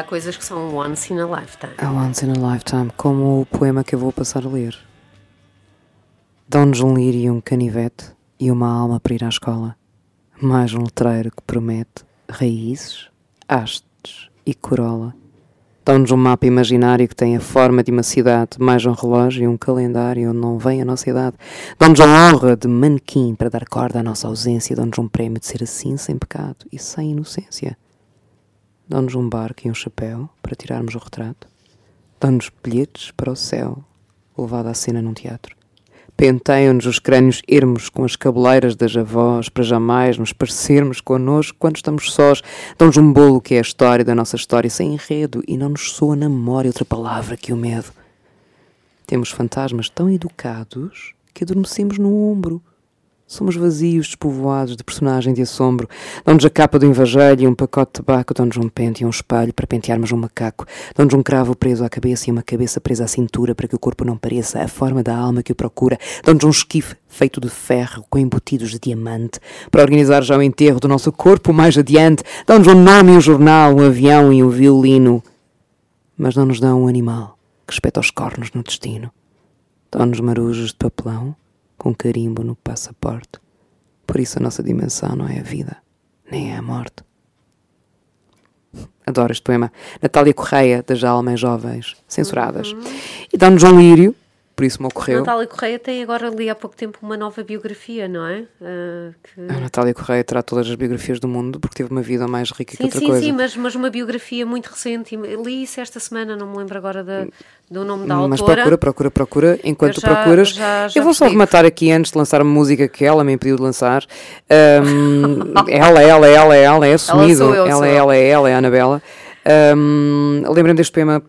há coisas que são once in a lifetime. A once in a lifetime, como o poema que eu vou passar a ler. Dão-nos um lírio e um canivete e uma alma para ir à escola. Mais um letreiro que promete raízes, hastes e corola. Dão-nos um mapa imaginário que tem a forma de uma cidade, mais um relógio e um calendário onde não vem a nossa idade. Dão-nos a honra de manequim para dar corda à nossa ausência. Dão-nos um prémio de ser assim, sem pecado e sem inocência. Dão-nos um barco e um chapéu para tirarmos o retrato. Dão-nos bilhetes para o céu, levado à cena num teatro. Penteiam-nos os crânios ermos com as cabeleiras das avós para jamais nos parecermos connosco quando estamos sós. Dão-nos um bolo que é a história da nossa história sem enredo e não nos soa na memória outra palavra que o medo. Temos fantasmas tão educados que adormecemos no ombro. Somos vazios, despovoados de personagem de assombro. Dão-nos a capa do invagelho e um pacote de tabaco. Dão-nos um pente e um espelho para pentearmos um macaco. Dão-nos um cravo preso à cabeça e uma cabeça presa à cintura para que o corpo não pareça a forma da alma que o procura. Dão-nos um esquife feito de ferro com embutidos de diamante para organizar já o enterro do nosso corpo mais adiante. Dão-nos um nome e um jornal, um avião e um violino. Mas não nos dão um animal que espeta os cornos no destino. Dão-nos marujos de papelão com carimbo no passaporte. Por isso a nossa dimensão não é a vida, nem é a morte. Adoro este poema. Natália Correia, das Almas Jovens, censuradas. E dá-nos um lírio, por isso me ocorreu. Natália Correia tem agora ali há pouco tempo uma nova biografia, não é? Ah, que- A Natália Correia terá todas as biografias do mundo porque teve uma vida mais rica que Sim, outra sim, coisa. sim, mas, mas uma biografia muito recente. Li isso esta semana, não me lembro agora da- do nome da Mas autora. procura, procura, procura. Enquanto Eu já- procuras, já- já eu vou só rematar aqui antes de lançar a música que ela me impediu de lançar. Ahm, ela, ela, ela, ela, é assumido. sou eu, ela, sou eu. ela, ela, é a Anabela. Ahm, Lembrei-me deste poema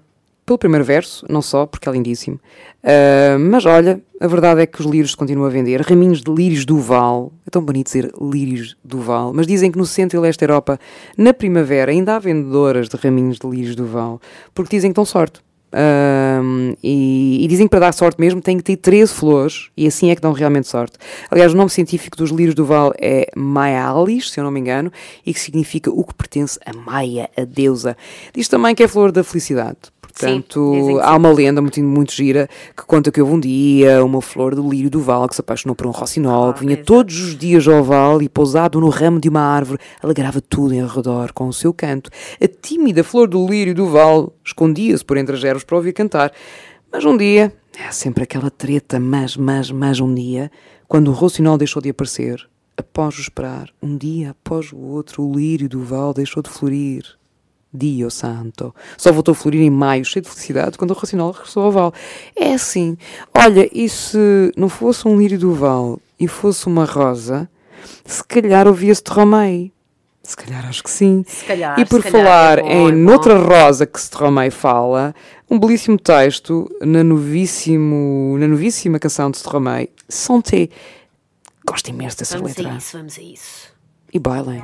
pelo primeiro verso, não só, porque é lindíssimo. Ah, mas olha, a verdade é que os lírios continuam a vender. Raminhos de lírios do Val. É tão bonito dizer lírios do Val. Mas dizem que no centro e leste da Europa, na primavera, ainda há vendedoras de raminhos de lírios do Val. Porque dizem que dão sorte. Ahm, e, e dizem que para dar sorte mesmo tem que ter 13 flores e assim é que dão realmente sorte. Aliás, o nome científico dos lírios do Val é Maialis, se eu não me engano, e que significa o que pertence a Maia, a deusa. Diz também que é flor da felicidade. Portanto, que há uma lenda muito, muito gira que conta que houve um dia uma flor do lírio do Val que se apaixonou por um rocinol Ah, que vinha exato. todos os dias ao Val e pousado no ramo de uma árvore alegrava tudo em redor com o seu canto. A tímida flor do lírio do Val escondia-se por entre as ervas para ouvir cantar. Mas um dia, é sempre aquela treta, mas, mas, mas um dia, quando o rocinol deixou de aparecer, após o esperar, um dia após o outro, o lírio do Val deixou de florir. Dio Santo. Só voltou a florir em maio, cheio de felicidade, quando o Rocinol regressou ao Val. É assim. Olha, e se não fosse um lírio do Val e fosse uma rosa, se calhar ouvia-se de Romei. Se calhar acho que sim. Se calhar, e por falar é bom, em é noutra rosa que se Romei fala, um belíssimo texto na, novíssimo, na novíssima canção de se Romei, Santé. Gosto imenso dessa Vamos letra. a isso, vamos a isso. E bailem.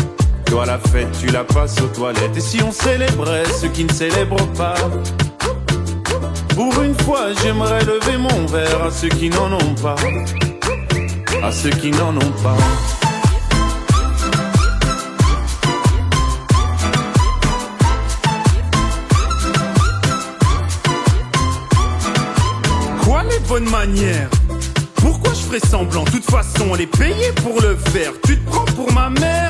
Toi la fête, tu la passes aux toilettes. Et si on célébrait ceux qui ne célèbrent pas? Pour une fois, j'aimerais lever mon verre à ceux qui n'en ont pas. À ceux qui n'en ont pas. Quoi les bonnes manières? Pourquoi je ferais semblant? De toute façon, elle est payée pour le faire. Tu te prends pour ma mère?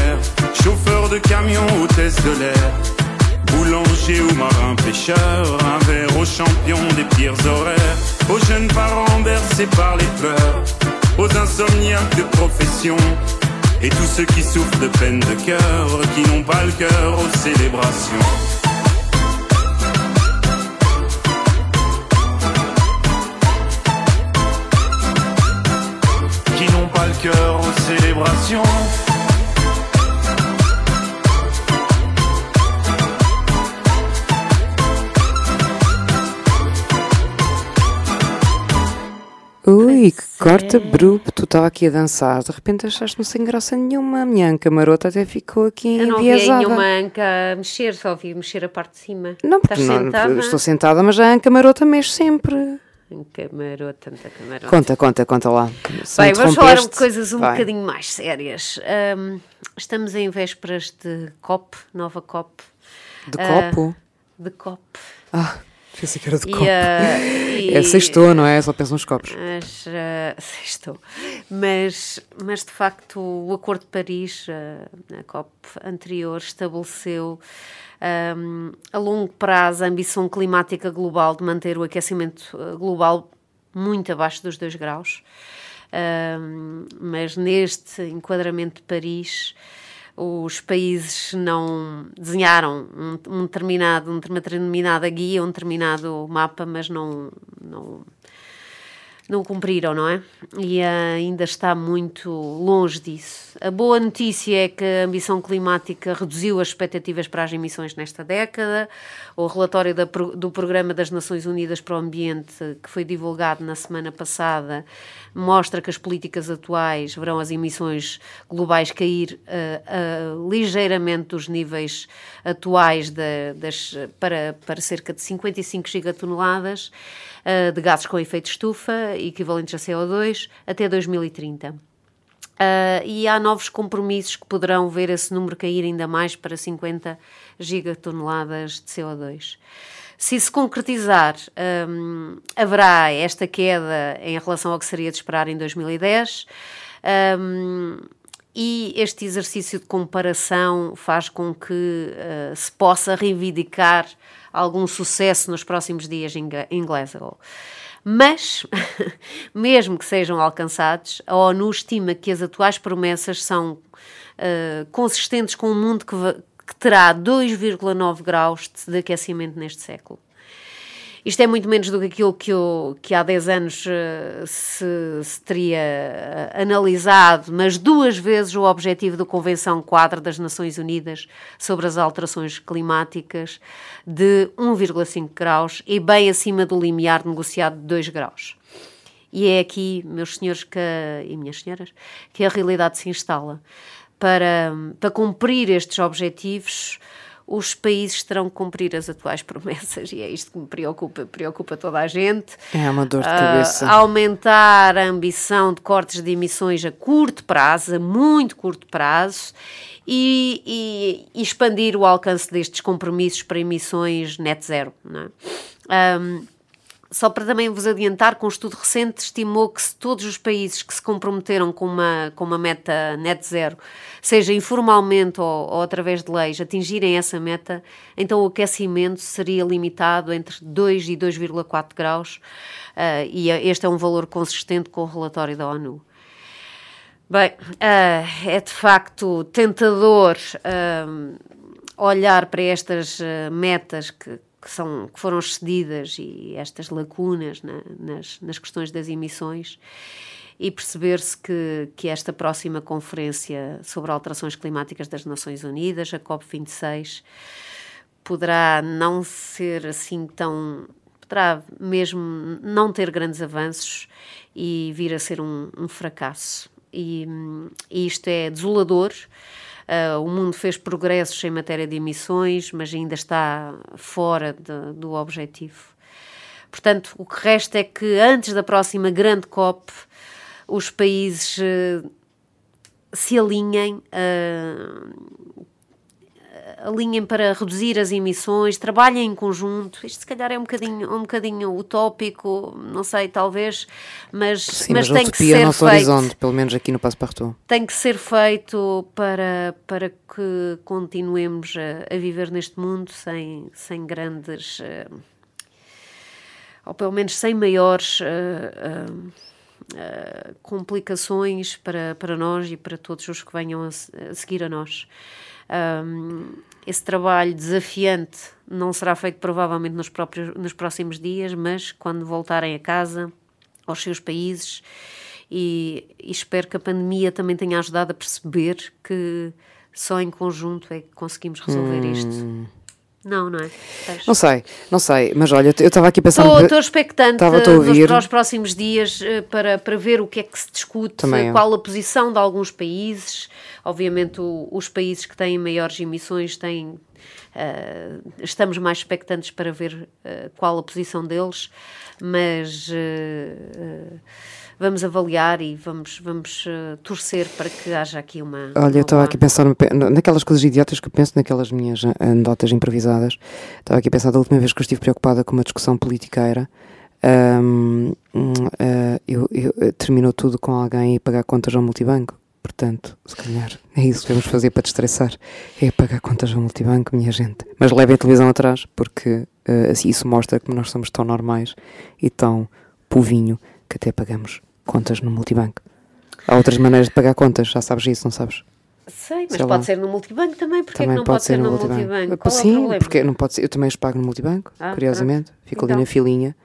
de camion, hôtesse de l'air, boulanger ou marin pêcheur, un verre aux champions des pires horaires, aux jeunes parents bercés par les pleurs, aux insomniaques de profession, et tous ceux qui souffrent de peine de cœur, qui n'ont pas le cœur aux célébrations. Qui n'ont pas le cœur aux célébrations. Ui, que corte abrupto. Tu estava aqui a dançar, de repente achaste-me sem graça nenhuma. A minha anca marota até ficou aqui Eu não vi enviesada. nenhuma anca mexer, só vi mexer a parte de cima. Não, porque Estás não, sentada? estou sentada, mas a anca marota mexe sempre. Anca marota, anta camarota. Conta, conta, conta lá. Se Bem, vamos falar de coisas um vai. bocadinho mais sérias. Ahm, estamos em vésperas de COP, nova COP. De Ah, copo? De COP. Ah, pensei que era de E, copo. e- É sextou, não é? Só penso nos copos. Mas, ah, sextou. Mas, mas de facto, o Acordo de Paris, ah, a COP anterior, estabeleceu ahm, a longo prazo a ambição climática global de manter o aquecimento global muito abaixo dos 2 graus. Ahm, mas neste enquadramento de Paris, os países não desenharam um, um determinado, um- uma determinada guia, um determinado mapa, mas não, não, não cumpriram, não é? E ah, ainda está muito longe disso. A boa notícia é que a ambição climática reduziu as expectativas para as emissões nesta década. O relatório do Programa das Nações Unidas para o Ambiente, que foi divulgado na semana passada, mostra que as políticas atuais verão as emissões globais cair ah, ah, ligeiramente dos níveis atuais da- das, para, para cerca de 55 gigatoneladas ah, de gases com efeito estufa, equivalentes a CO2, até 2030. Ah, e há novos compromissos que poderão ver esse número cair ainda mais para 50 gigatoneladas de CO2. Se se concretizar, hum, haverá esta queda em relação ao que seria de esperar em 2010. hum, e este exercício de comparação faz com que ah, se possa reivindicar algum sucesso nos próximos dias em Glasgow. Mas, mesmo que sejam alcançados, a ONU estima que as atuais promessas são ah, consistentes com um mundo que, que terá 2,9 graus de aquecimento neste século. Isto é muito menos do que aquilo que, eu- que há 10 anos eh, se, se teria eh, analisado, mas duas vezes o objetivo da Convenção Quadro das Nações Unidas sobre as alterações climáticas de 1,5 graus e bem acima do limiar negociado de 2 graus. E é aqui, meus senhores que, e minhas senhoras, que a realidade se instala. Para, para cumprir estes objetivos, os países terão que cumprir as atuais promessas, e é isto que me preocupa, preocupa toda a gente. É uma dor de Ah, cabeça. aumentar a ambição de cortes de emissões a curto prazo, a muito curto prazo, e, e- e expandir o alcance destes compromissos para emissões net zero. Não é? Ahm, só para também vos adiantar, com um estudo recente estimou que se todos os países que se comprometeram com uma, com uma meta net zero, seja informalmente ou, ou através de leis, atingirem essa meta, então o aquecimento seria limitado entre 2 e 2,4 graus, ah, e este é um valor consistente com o relatório da ONU. Bem, ah, é de facto tentador ah, olhar para estas metas que, que, são, que foram excedidas e estas lacunas na, nas, nas questões das emissões e perceber-se que, que esta próxima conferência sobre alterações climáticas das Nações Unidas, a COP26, poderá não ser assim tão. poderá mesmo não ter grandes avanços e vir a ser um, um fracasso. E, e, isto é desolador. Uh, o mundo fez progressos em matéria de emissões, mas ainda está fora de, do objetivo. Portanto, o que resta é que antes da próxima grande COP, os países uh, se alinhem, uh, alinhem para reduzir as emissões, trabalhem em conjunto. Isto se calhar é um bocadinho, um bocadinho utópico, não sei, talvez, mas, Sim, mas, mas tem que ser no feito. horizonte, pelo menos aqui no Passepartout. Tem que ser feito para, para que continuemos a, a viver neste mundo sem, sem grandes. Uh, ou pelo menos sem maiores. Uh, uh, Uh, complicações para, para nós e para todos os que venham a, a seguir a nós. Um, esse trabalho desafiante não será feito provavelmente nos, próprios, nos próximos dias, mas quando voltarem a casa, aos seus países, e, e espero que a pandemia também tenha ajudado a perceber que só em conjunto é que conseguimos resolver hum. isto. Não, não é? Estás... Não sei, não sei, mas olha, eu estava aqui a pensar. Estou expectante nos, para os próximos dias eh, para, para ver o que é que se discute, Também qual a posição de alguns países. Obviamente, o, os países que têm maiores emissões têm. Uh, estamos mais expectantes para ver uh, qual a posição deles, mas. Uh, vamos avaliar e vamos, vamos uh, torcer para que haja aqui uma. Olha, uma eu estava aqui a pensar naquelas coisas idiotas que eu penso, naquelas minhas anedotas improvisadas. Estava aqui a pensar da última vez que eu estive preocupada com uma discussão politiqueira. Um, uh, eu, eu, terminou tudo com alguém a pagar contas ao multibanco. Portanto, se calhar é isso que vamos fazer para destressar: é pagar contas ao multibanco, minha gente. Mas levem a televisão atrás, porque uh, assim, isso mostra que nós somos tão normais e tão povinho que até pagamos contas no multibanco. Há outras maneiras de pagar contas, já sabes isso, não sabes? Sei, mas Sei pode lá. ser no multibanco também, porque também é que não pode, ser, no multibanco? multibanco? Sim, é porque não pode ser, eu também os pago no multibanco, ah, curiosamente, fico então. ali na filinha.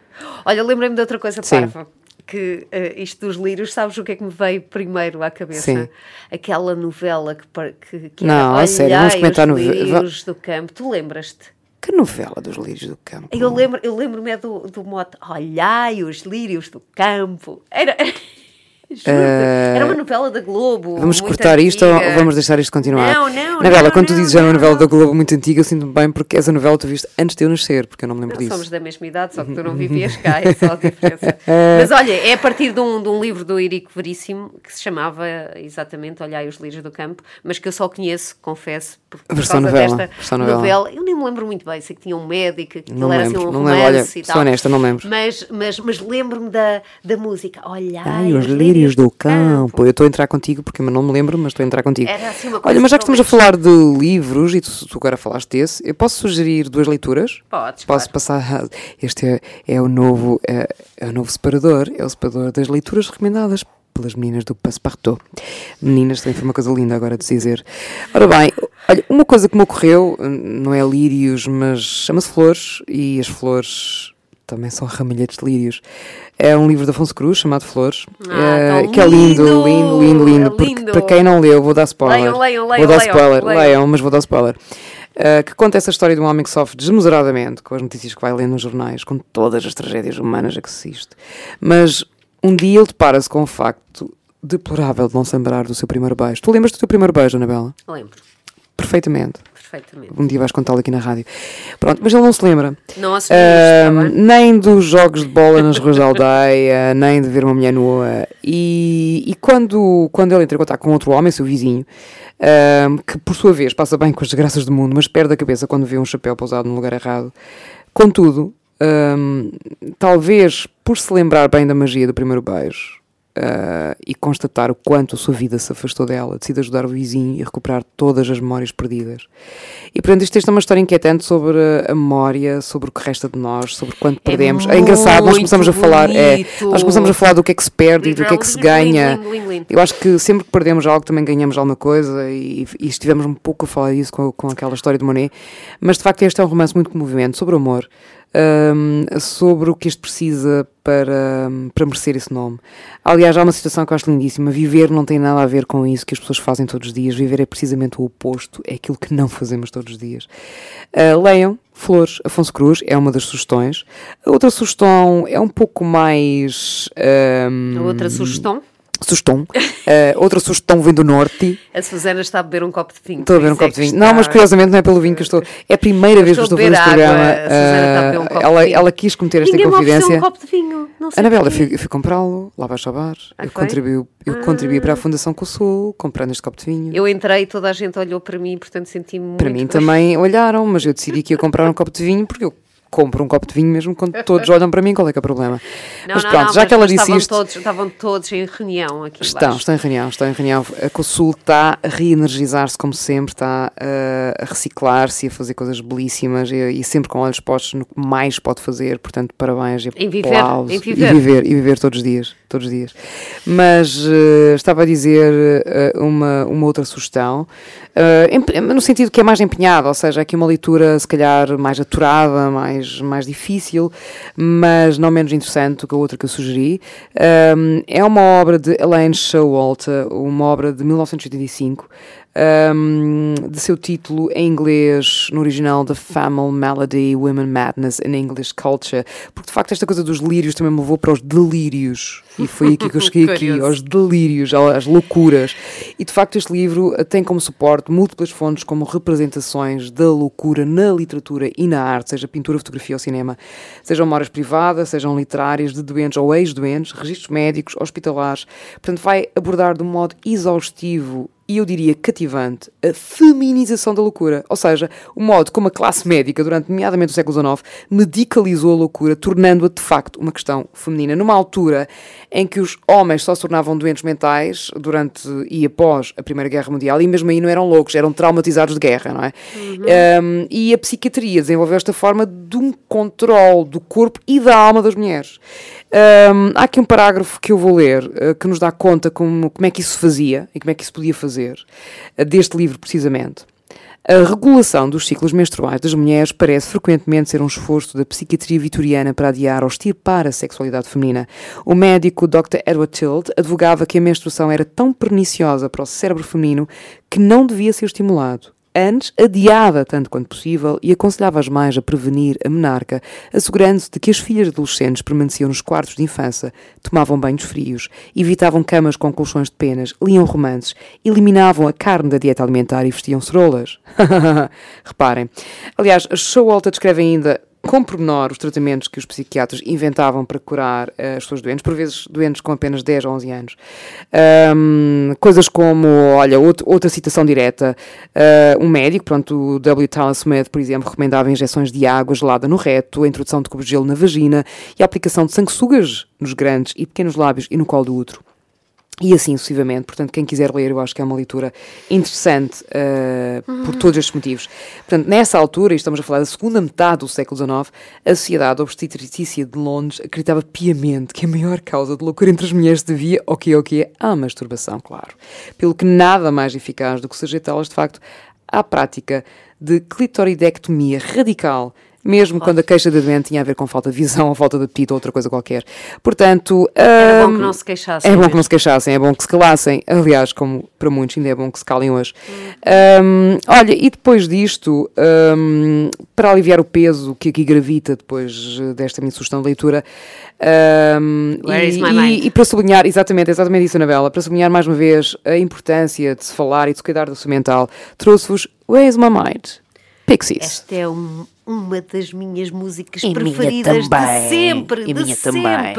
Olha, lembrei-me de outra coisa, Parva, que uh, isto dos lírios, sabes o que é que me veio primeiro à cabeça? Sim. Aquela novela que, que, que não, era, sério, vamos comentar no lírios do campo, tu lembras-te? Que novela dos lírios do campo? Eu lembro-me eu lembro do, do mote Olhai os lírios do campo. Era... Uh, era uma novela da Globo. Vamos cortar isto ou vamos deixar isto continuar? Não, não. Novela, não, quando tu não, dizes já uma novela da Globo muito antiga, eu sinto-me bem porque essa novela tu viste antes de eu nascer, porque eu não me lembro não, disso. Somos da mesma idade, só que tu não vivias cá, é só a diferença. Mas olha, é a partir de um, de um livro do Irico Veríssimo que se chamava exatamente Olhai os Lírios do Campo, mas que eu só conheço, confesso, por, por versão causa novela, desta versão novela. novela. Eu nem me lembro muito bem, sei que tinha um médico, que não era lembro, assim um romance lembro, olha, e tal. Sou honesta, não lembro. Mas, mas, mas lembro-me da, da música. Olhai Ai, os lírios do campo. campo. Eu estou a entrar contigo, porque eu não me lembro, mas estou a entrar contigo. Era assim uma coisa Olha, mas já que estamos a falar de livros, e tu, tu agora falaste desse, eu posso sugerir duas leituras? Podes, Posso claro. passar. Este é, é, o novo, é, é o novo separador, é o separador das leituras recomendadas pelas meninas do Passepartout. Meninas, também foi uma coisa linda agora de dizer. Ora bem, olha, uma coisa que me ocorreu, não é lírios, mas chama-se flores, e as flores também são ramilhetes de lírios. É um livro de Afonso Cruz chamado Flores, ah, é, que é lindo, lindo, lindo, lindo. É porque, lindo. para quem não leu, vou dar spoiler. Leiam, leiam, vou leiam, dar leiam, spoiler, leiam. leiam, mas vou dar spoiler. Uh, que conta essa história de um homem que sofre desmesuradamente com as notícias que vai lendo nos jornais, com todas as tragédias humanas a que assiste. Mas um dia ele depara-se com o facto deplorável de não se lembrar do seu primeiro beijo. Tu lembras do teu primeiro beijo, Anabela? Lembro, Perfeitamente. Perfeitamente. Um dia vais contá-lo aqui na rádio. Pronto, mas ele não se lembra. Não isto, bem? nem dos jogos de bola nas ruas da aldeia, nem de ver uma mulher nua. E, e quando, quando ele entra em contato com outro homem, seu vizinho, ah, que por sua vez passa bem com as desgraças do mundo, mas perde a cabeça quando vê um chapéu pousado no lugar errado. Contudo, ah, talvez por se lembrar bem da magia do primeiro beijo, uh, e constatar o quanto a sua vida se afastou dela, decide ajudar o vizinho e recuperar todas as memórias perdidas. E portanto, isto é uma história inquietante sobre a memória, sobre o que resta de nós, sobre quanto É perdemos. É, engraçado, nós começamos a falar, é, nós começamos a falar do que é que se perde e do que é que se ganha. Eu acho que sempre que perdemos algo também ganhamos alguma coisa e, e estivemos um pouco a falar disso com, com aquela história de Monet, mas de facto este é um romance muito comovente sobre o amor, hum, sobre o que este precisa para, para merecer esse nome. Aliás, há uma situação que eu acho lindíssima. Viver não tem nada a ver com isso que as pessoas fazem todos os dias. Viver é precisamente o oposto, é aquilo que não fazemos todos os dias. Uh, leiam Flores, Afonso Cruz, é uma das sugestões. A outra sugestão é um pouco mais. hum, A outra sugestão, Sugestão. Uh, outra sugestão vem do norte. a Susana está a beber um copo de vinho. Estou a beber um isso é copo de vinho. Não, mas curiosamente não é pelo vinho que eu estou. É a primeira vez que eu estou a fazer este beber programa. A Susana está a beber um Uh, copo de ela, vinho. ela quis cometer esta Ninguém me inconfidência. um copo de vinho. Não sei Anabela, eu fui, eu fui comprá-lo lá baixo ao bar. Ah, eu contribuí, eu contribuí para a Fundação Consul, comprando este copo de vinho. Eu entrei e toda a gente olhou para mim, portanto senti-me muito... Para mim também olharam, mas eu decidi que ia comprar um copo de vinho porque eu compro um copo de vinho mesmo quando todos olham para mim, qual é que é o problema? Não, mas pronto, não, já mas- que ela disse estavam isto. Todos, estavam todos em reunião aqui Estão, estão em reunião, estão em reunião. A Consul está a reenergizar-se como sempre, está uh, a reciclar-se e a fazer coisas belíssimas e, e sempre com olhos postos no que mais pode fazer, portanto, parabéns e Em viver, em viver. E viver, e viver todos os dias, todos os dias. Mas uh, estava a dizer uh, uma, uma outra sugestão, uh, no sentido que é mais empenhada, ou seja, aqui uma leitura se calhar mais aturada, mais, mais difícil, mas não menos interessante do que a outra que eu sugeri. Um, é uma obra de Elaine Showalter, uma obra de 1985, um, de seu título em inglês, no original, The Family Melody, Women Madness in English Culture, porque de facto esta coisa dos lírios também me levou para os delírios, e foi aqui que eu cheguei aqui, aos delírios, às loucuras. E de facto este livro tem como suporte múltiplas fontes como representações da loucura na literatura e na arte, seja pintura, fotografia ou cinema, sejam memórias privadas, sejam literárias, de doentes ou ex-doentes, registros médicos, hospitalares. Portanto, vai abordar de um modo exaustivo e eu diria cativante, a feminização da loucura. Ou seja, o modo como a classe médica, durante nomeadamente o século XIX, medicalizou a loucura, tornando-a de facto uma questão feminina. Numa altura em que os homens só se tornavam doentes mentais durante e após a Primeira Guerra Mundial, e mesmo aí não eram loucos, eram traumatizados de guerra, não é? Um, e a psiquiatria desenvolveu esta forma de um controle do corpo e da alma das mulheres. Um, há aqui um parágrafo que eu vou ler uh, que nos dá conta como, como é que isso se fazia e como é que isso podia fazer, uh, deste livro precisamente. A regulação dos ciclos menstruais das mulheres parece frequentemente ser um esforço da psiquiatria vitoriana para adiar ou extirpar a sexualidade feminina. O médico Dr. Edward Tilde advogava que a menstruação era tão perniciosa para o cérebro feminino que não devia ser estimulado. Antes, adiava tanto quanto possível e aconselhava as mães a prevenir a menarca, assegurando-se de que as filhas adolescentes permaneciam nos quartos de infância, tomavam banhos frios, evitavam camas com colchões de penas, liam romances, eliminavam a carne da dieta alimentar e vestiam cerolas. Reparem. Aliás, Showalter descreve ainda com pormenor os tratamentos que os psiquiatras inventavam para curar eh, as pessoas doentes, por vezes doentes com apenas 10 ou 11 anos. Ahm, coisas como, olha, out- outra citação direta, ah, um médico, pronto, o W. Tallis Smith, por exemplo, recomendava injeções de água gelada no reto, a introdução de cubos de gelo na vagina e a aplicação de sanguessugas nos grandes e pequenos lábios e no colo do útero. E assim sucessivamente. Portanto, quem quiser ler, eu acho que é uma leitura interessante uh, por todos estes motivos. Portanto, nessa altura, e estamos a falar da segunda metade do século XIX, a Sociedade Obstetricícia de Londres acreditava piamente que a maior causa de loucura entre as mulheres devia ao que é o que é à masturbação, claro. Pelo que nada mais eficaz do que sujeitá-las, de facto, à prática de clitoridectomia radical mesmo quando a queixa da doente tinha a ver com falta de visão ou falta de apetite ou outra coisa qualquer. Portanto, Era bom hum, que não se queixassem. é bom que mesmo. não se queixassem, é bom que se calassem. Aliás, como para muitos ainda é bom que se calem hoje. Hum, olha, e depois disto, hum, para aliviar o peso que aqui gravita depois eh, desta minha sugestão de leitura, hum, e, e- e para sublinhar, exatamente, exatamente isso, Anabela, para sublinhar mais uma vez a importância de se falar e de se cuidar da saúde mental, trouxe-vos Where is my mind? Pixies. Esta é um- uma das minhas músicas E minha preferidas de também. sempre. De minha também.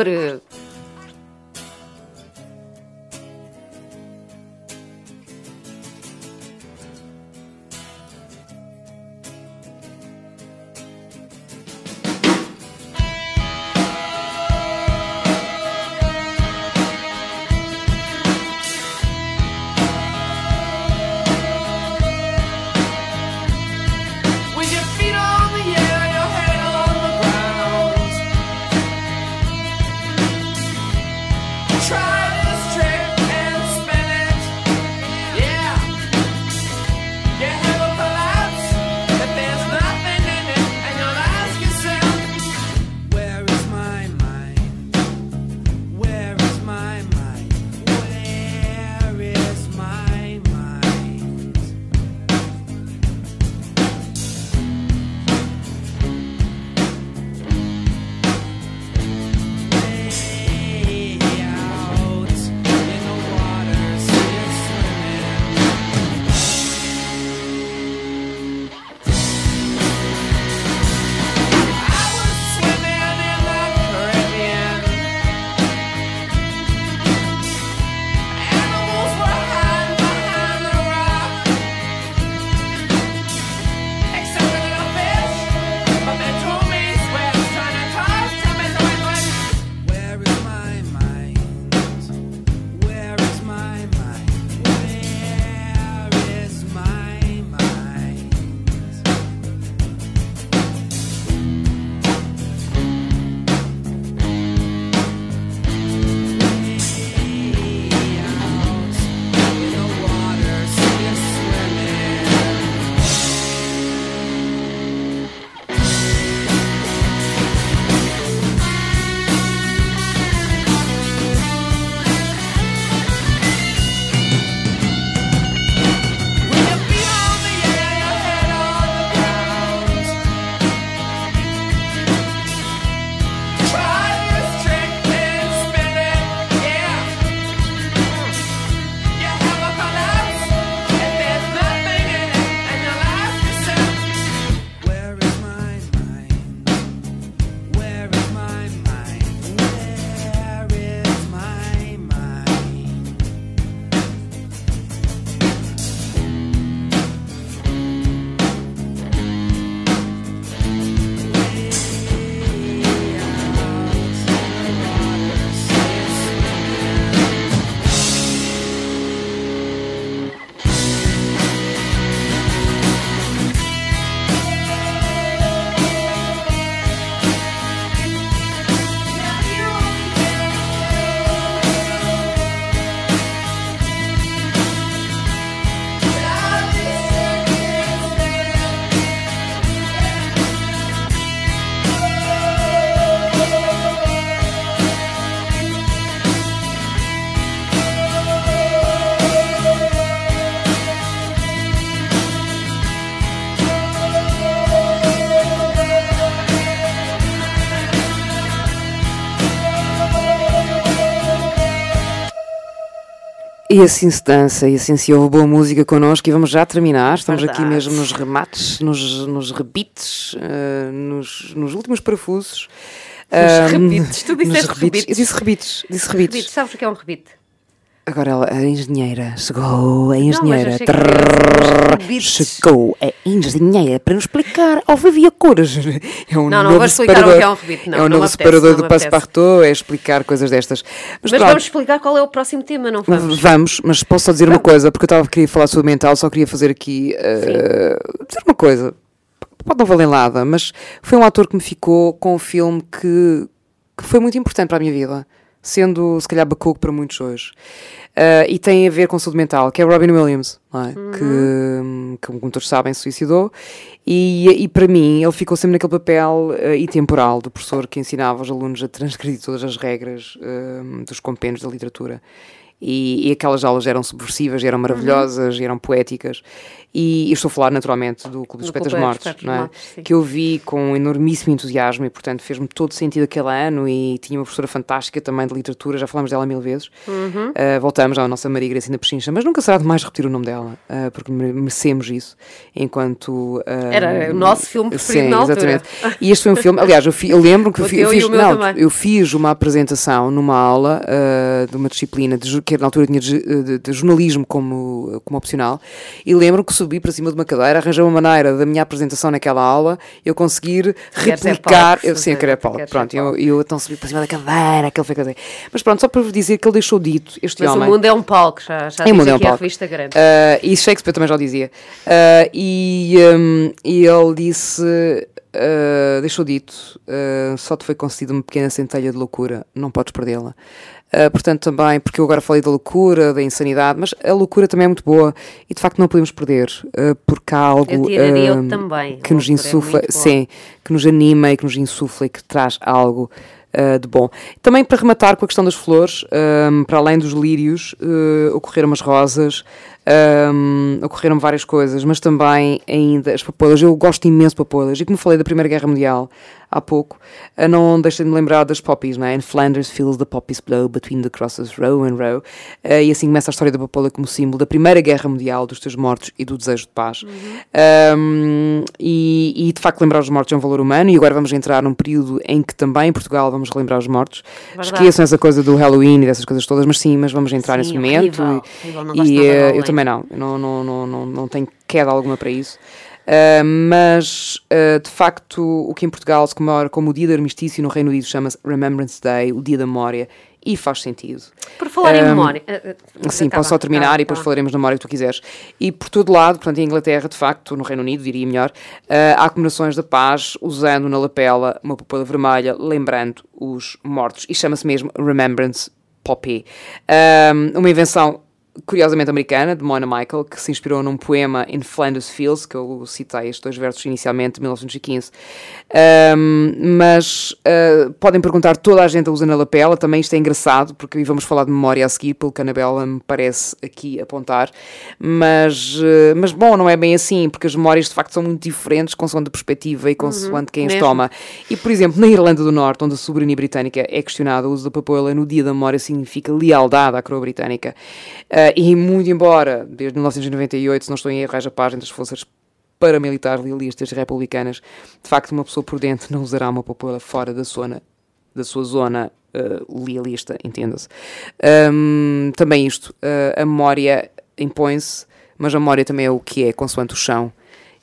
E assim se dança, e assim se ouve boa música connosco e vamos já terminar. Estamos aqui Verdade. mesmo nos remates, nos, nos rebites, eh, nos, nos últimos parafusos. Ah, rebites, tu nos disseste rebites. Eu disse rebites, disse rebites. Rebite, sabes o que é um rebite? Agora ela, a engenheira, chegou a engenheira. que Trrr, chegou a engenheira para nos explicar ao vivo e a cores. É um Não, não novo vou explicar o separador. que é um rebite, não, É um não novo apetece, separador não do. Passepartout, é explicar coisas destas. Mas, Mas pronto, vamos explicar qual é o próximo tema, não vamos? Vamos, mas posso só dizer uma coisa, porque eu estava a querer falar sobre mental, só queria fazer aqui eh, dizer uma coisa. Pode não valer nada, mas foi um ator que me ficou com um filme que, que foi muito importante para a minha vida, sendo se calhar bacuco para muitos hoje. Eh, e tem a ver com saúde mental, que é Robin Williams, é? que, que, como todos sabem, suicidou. E, e para mim, ele ficou sempre naquele papel eh, intemporal do professor que ensinava os alunos a transgredir todas as regras eh, dos compêndios da literatura. E, e aquelas aulas eram subversivas, eram maravilhosas, e eram poéticas. E, e estou a falar naturalmente do Clube dos Do Poetas Mortos, é? Mortos, que eu vi com enormíssimo entusiasmo e, portanto, fez-me todo sentido aquele ano. E tinha uma professora fantástica também de literatura, já falámos dela mil vezes. Uhum. Uh, voltamos à nossa Maria Gracinda Pechincha, mas nunca será demais repetir o nome dela, uh, porque mere- merecemos isso, enquanto... uh, Era o nosso filme preferido sim, na altura. exatamente. E este foi um filme, aliás, eu, fi- eu lembro que eu, fi- eu fiz, não, eu fiz uma apresentação numa aula de uma disciplina, de, que na altura tinha de, de- de jornalismo como, como opcional, e lembro que subi para cima de uma cadeira, arranjei uma maneira da minha apresentação naquela aula, eu conseguir Queres ser replicar... palco, Eu, sim, eu queria queres palco, ser pronto, eu, palco. eu então subi para cima da cadeira, aquele foi coisa. Mas pronto, só para vos dizer que ele deixou dito, este Mas homem... o mundo é um palco, já, já diz Mundo é um aqui a Palco. revista grande. Uh, e Shakespeare também já o dizia. Uh, e, um, e ele disse: uh, deixou dito, uh, só te foi concedida uma pequena centelha de loucura, não podes perdê-la. Uh, portanto, também, porque eu agora falei da loucura, da insanidade, mas a loucura também é muito boa e de facto não podemos perder, uh, porque há algo o também. que nos é insufla, boa. sim, que nos anima e que nos insufla e que traz algo uh, de bom. Também para rematar com a questão das flores, um, para além dos lírios, uh, ocorreram as rosas, um, ocorreram várias coisas, mas também ainda as papoilas. Eu gosto imenso de papoilas e como falei da Primeira Guerra Mundial há pouco, uh, não deixei de lembrar das poppies, não é? In Flanders feels the poppies blow between the crosses row and row. Uh, e assim começa a história da papoula como símbolo da Primeira Guerra Mundial, dos teus mortos e do desejo de paz. Um, e, e, de facto lembrar os mortos é um valor humano e agora vamos entrar num período em que também em Portugal vamos relembrar os mortos. Verdade. Esqueçam essa coisa do Halloween e dessas coisas todas, mas sim, mas vamos entrar Sim, nesse momento. horrível, e horrível, e, eh, eu também não, eu não, não, não, não, não tenho queda alguma para isso. Uh, mas, uh, de facto, o que em Portugal se comemora como o dia do armistício no Reino Unido chama-se Remembrance Day, o dia da memória, e faz sentido. Por falar em Um, memória. eh, eh, Sim, posso só terminar e depois falaremos da memória que tu quiseres. E por todo lado, portanto, em Inglaterra, de facto, no Reino Unido, diria melhor, eh, há comemorações da paz usando na lapela uma popola vermelha, lembrando os mortos. E chama-se mesmo Remembrance Poppy. Um, uma invenção curiosamente americana, de Mona Michael, que se inspirou num poema In Flanders Fields, que eu citei estes dois versos inicialmente, de 1915. Um, mas uh, podem perguntar, toda a gente a usa na lapela, também isto é engraçado, porque vamos falar de memória a seguir, pelo que a Anabela me parece aqui apontar, mas, uh, mas bom, não é bem assim, porque as memórias de facto são muito diferentes, consoante a perspectiva e consoante quem as mesmo. toma. E, por exemplo, na Irlanda do Norte, onde a soberania britânica é questionada, o uso da papoila no dia da memória significa lealdade à coroa britânica. Uh, e muito embora, desde 1998, se não estou em erro, haja paz entre as forças paramilitares, lealistas e republicanas, de facto uma pessoa prudente não usará uma papoila fora da zona, da sua zona uh, lealista, entenda-se. Um, também isto, uh, a memória impõe-se, mas a memória também é o que é, consoante o chão.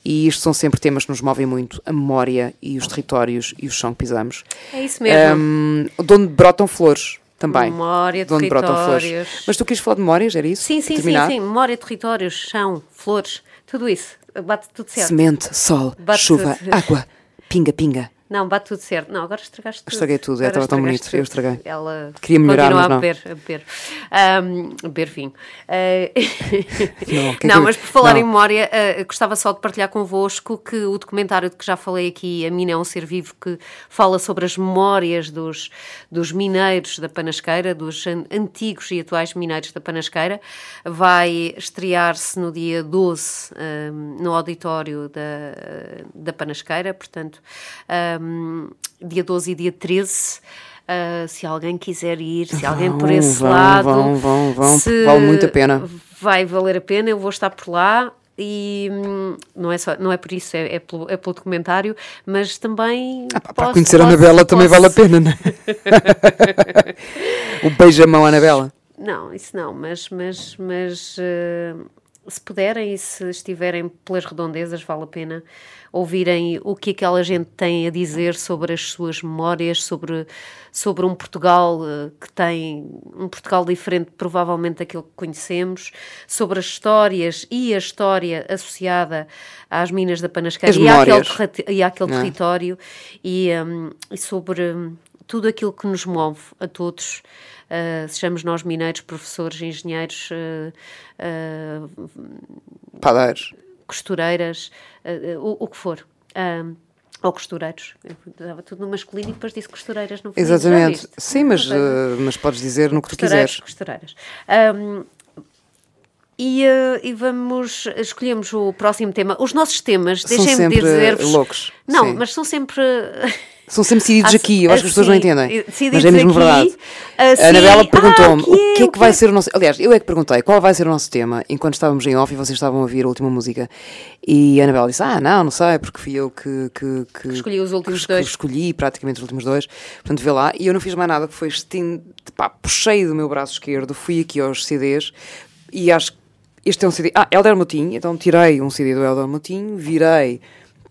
E isto são sempre temas que nos movem muito, a memória e os territórios e o chão que pisamos. É isso mesmo. Um, de onde brotam flores, também. Memória, de onde brotam flores. territórios. Mas tu quis falar de memórias, era isso? Sim, sim, sim, sim. Memória, territórios, chão, flores, tudo isso. Bate tudo certo. Semente, sol, Bate chuva, tudo. água, pinga, pinga. Não, bate tudo certo. Não, agora estragaste tudo. Estraguei tudo, é, Agora estava tão bonito, eu tudo. estraguei. Ela Queria melhorar, mas a não. beber, a beber. Ahm, a beber vinho. Ah, Não, é não, que- mas por falar não. em memória, ah, gostava só de partilhar convosco que o documentário de que já falei aqui, A Mina é um Ser Vivo, que fala sobre as memórias dos, dos mineiros da Panasqueira, dos an- antigos e atuais mineiros da Panasqueira, vai estrear-se no dia 12 ahm, no auditório da, da Panasqueira, portanto, ahm, dia 12 e dia 13. Uh, se alguém quiser ir, se alguém Vão, por esse vão, lado. vão, vão, vão, vale muito a pena. Vai valer a pena, eu vou estar por lá. E hum, não é, só, não é por isso, é, é, pelo, é pelo documentário, mas também. Ah, pá, para posso- conhecer a posso- Anabela também posso- vale a pena, não é? o beijamão Anabela. Não, isso não, mas, mas, mas eh, se puderem e se estiverem pelas redondezas, vale a pena ouvirem o que aquela gente tem a dizer sobre as suas memórias, sobre, sobre um Portugal eh, que tem um Portugal diferente, provavelmente daquilo que conhecemos, sobre as histórias e a história associada às minas da Panasqueira As e àquele, e àquele é? território e, hum, e sobre hum, tudo aquilo que nos move a todos, uh, sejamos nós mineiros, professores, engenheiros, uh, uh, Padeiros. costureiras, o, o que for. Um, ou costureiros. Eu dava tudo no masculino e depois disse costureiras no feminino. Exatamente. Sim, mas, mas podes dizer no que tu quiseres. costureiras. Um, e, e vamos, escolhemos o próximo tema. Os nossos temas, São deixem-me sempre dizer-vos. loucos. Não, Sim. mas são sempre. São sempre decididos Ah, aqui, eu acho que as pessoas não entendem. Mas é mesmo aqui, verdade. assim, a Anabela ah, perguntou-me aqui o que é que vai ser o nosso. Aliás, eu é que perguntei qual vai ser o nosso tema enquanto estávamos em off e vocês estavam a ouvir a última música. E a Anabela disse: Ah, não, não sei, porque fui eu que. que, que Escolhi os últimos que dois. Escolhi praticamente os últimos dois. Portanto, vê lá. E eu não fiz mais nada, que foi estin... pá, puxei do meu braço esquerdo, fui aqui aos CDs e acho que este é um CD. Ah, Helder Moutinho, então tirei um CD do Helder Moutinho, virei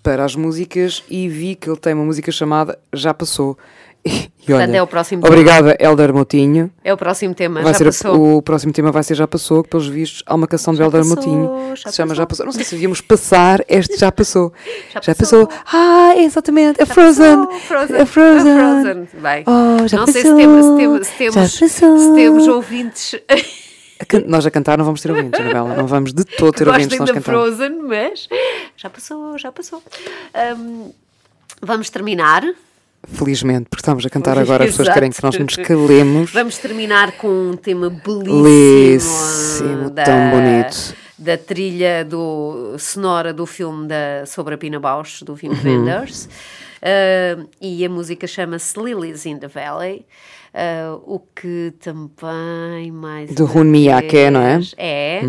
para as músicas e vi que ele tem uma música chamada Já Passou. E, olha, Portanto, é o próximo tema. Obrigada, Helder Moutinho. É o próximo tema, Vai já ser passou. o próximo tema vai ser Já Passou, que pelos vistos há uma canção do Já Helder passou, Moutinho já que se chama passou. Já Passou. Não sei se devíamos passar este Já Passou. Já Já passou. passou. Ah, exatamente, a Frozen. Passou, Frozen. Frozen. A Frozen. Bem, Oh, já não sei se passou. temos, se temos, se temos, passou. se temos ouvintes A can- Nós a cantar não vamos ter ouvintes, Anabela. Não vamos de todo ter que ouvintes nós da cantamos. Frozen, mas já passou, já passou. Hum, vamos terminar. Felizmente, porque estamos a cantar agora, as pessoas querem que nós nos calemos. Vamos terminar com um tema belíssimo, Belíssimo, da, tão bonito. da trilha do, sonora do filme da, sobre a Pina Bausch, do Wim Uhum. Wenders. Uh, e a música chama-se Lilies in the Valley. Uh, o que também mais. Do Hun Miyake, não é? É.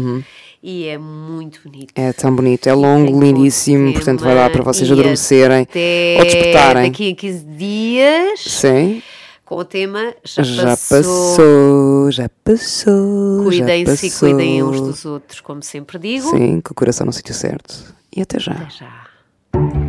E é muito bonito. É tão bonito, é longo, lindíssimo, portanto vai dar para vocês adormecerem ou despertarem. Daqui a 15 dias, Sim, com o tema Já, já passou. já passou. Cuidem-se e cuidem uns dos outros, como sempre digo. Sim, com o coração no sítio certo. E até já. Até já.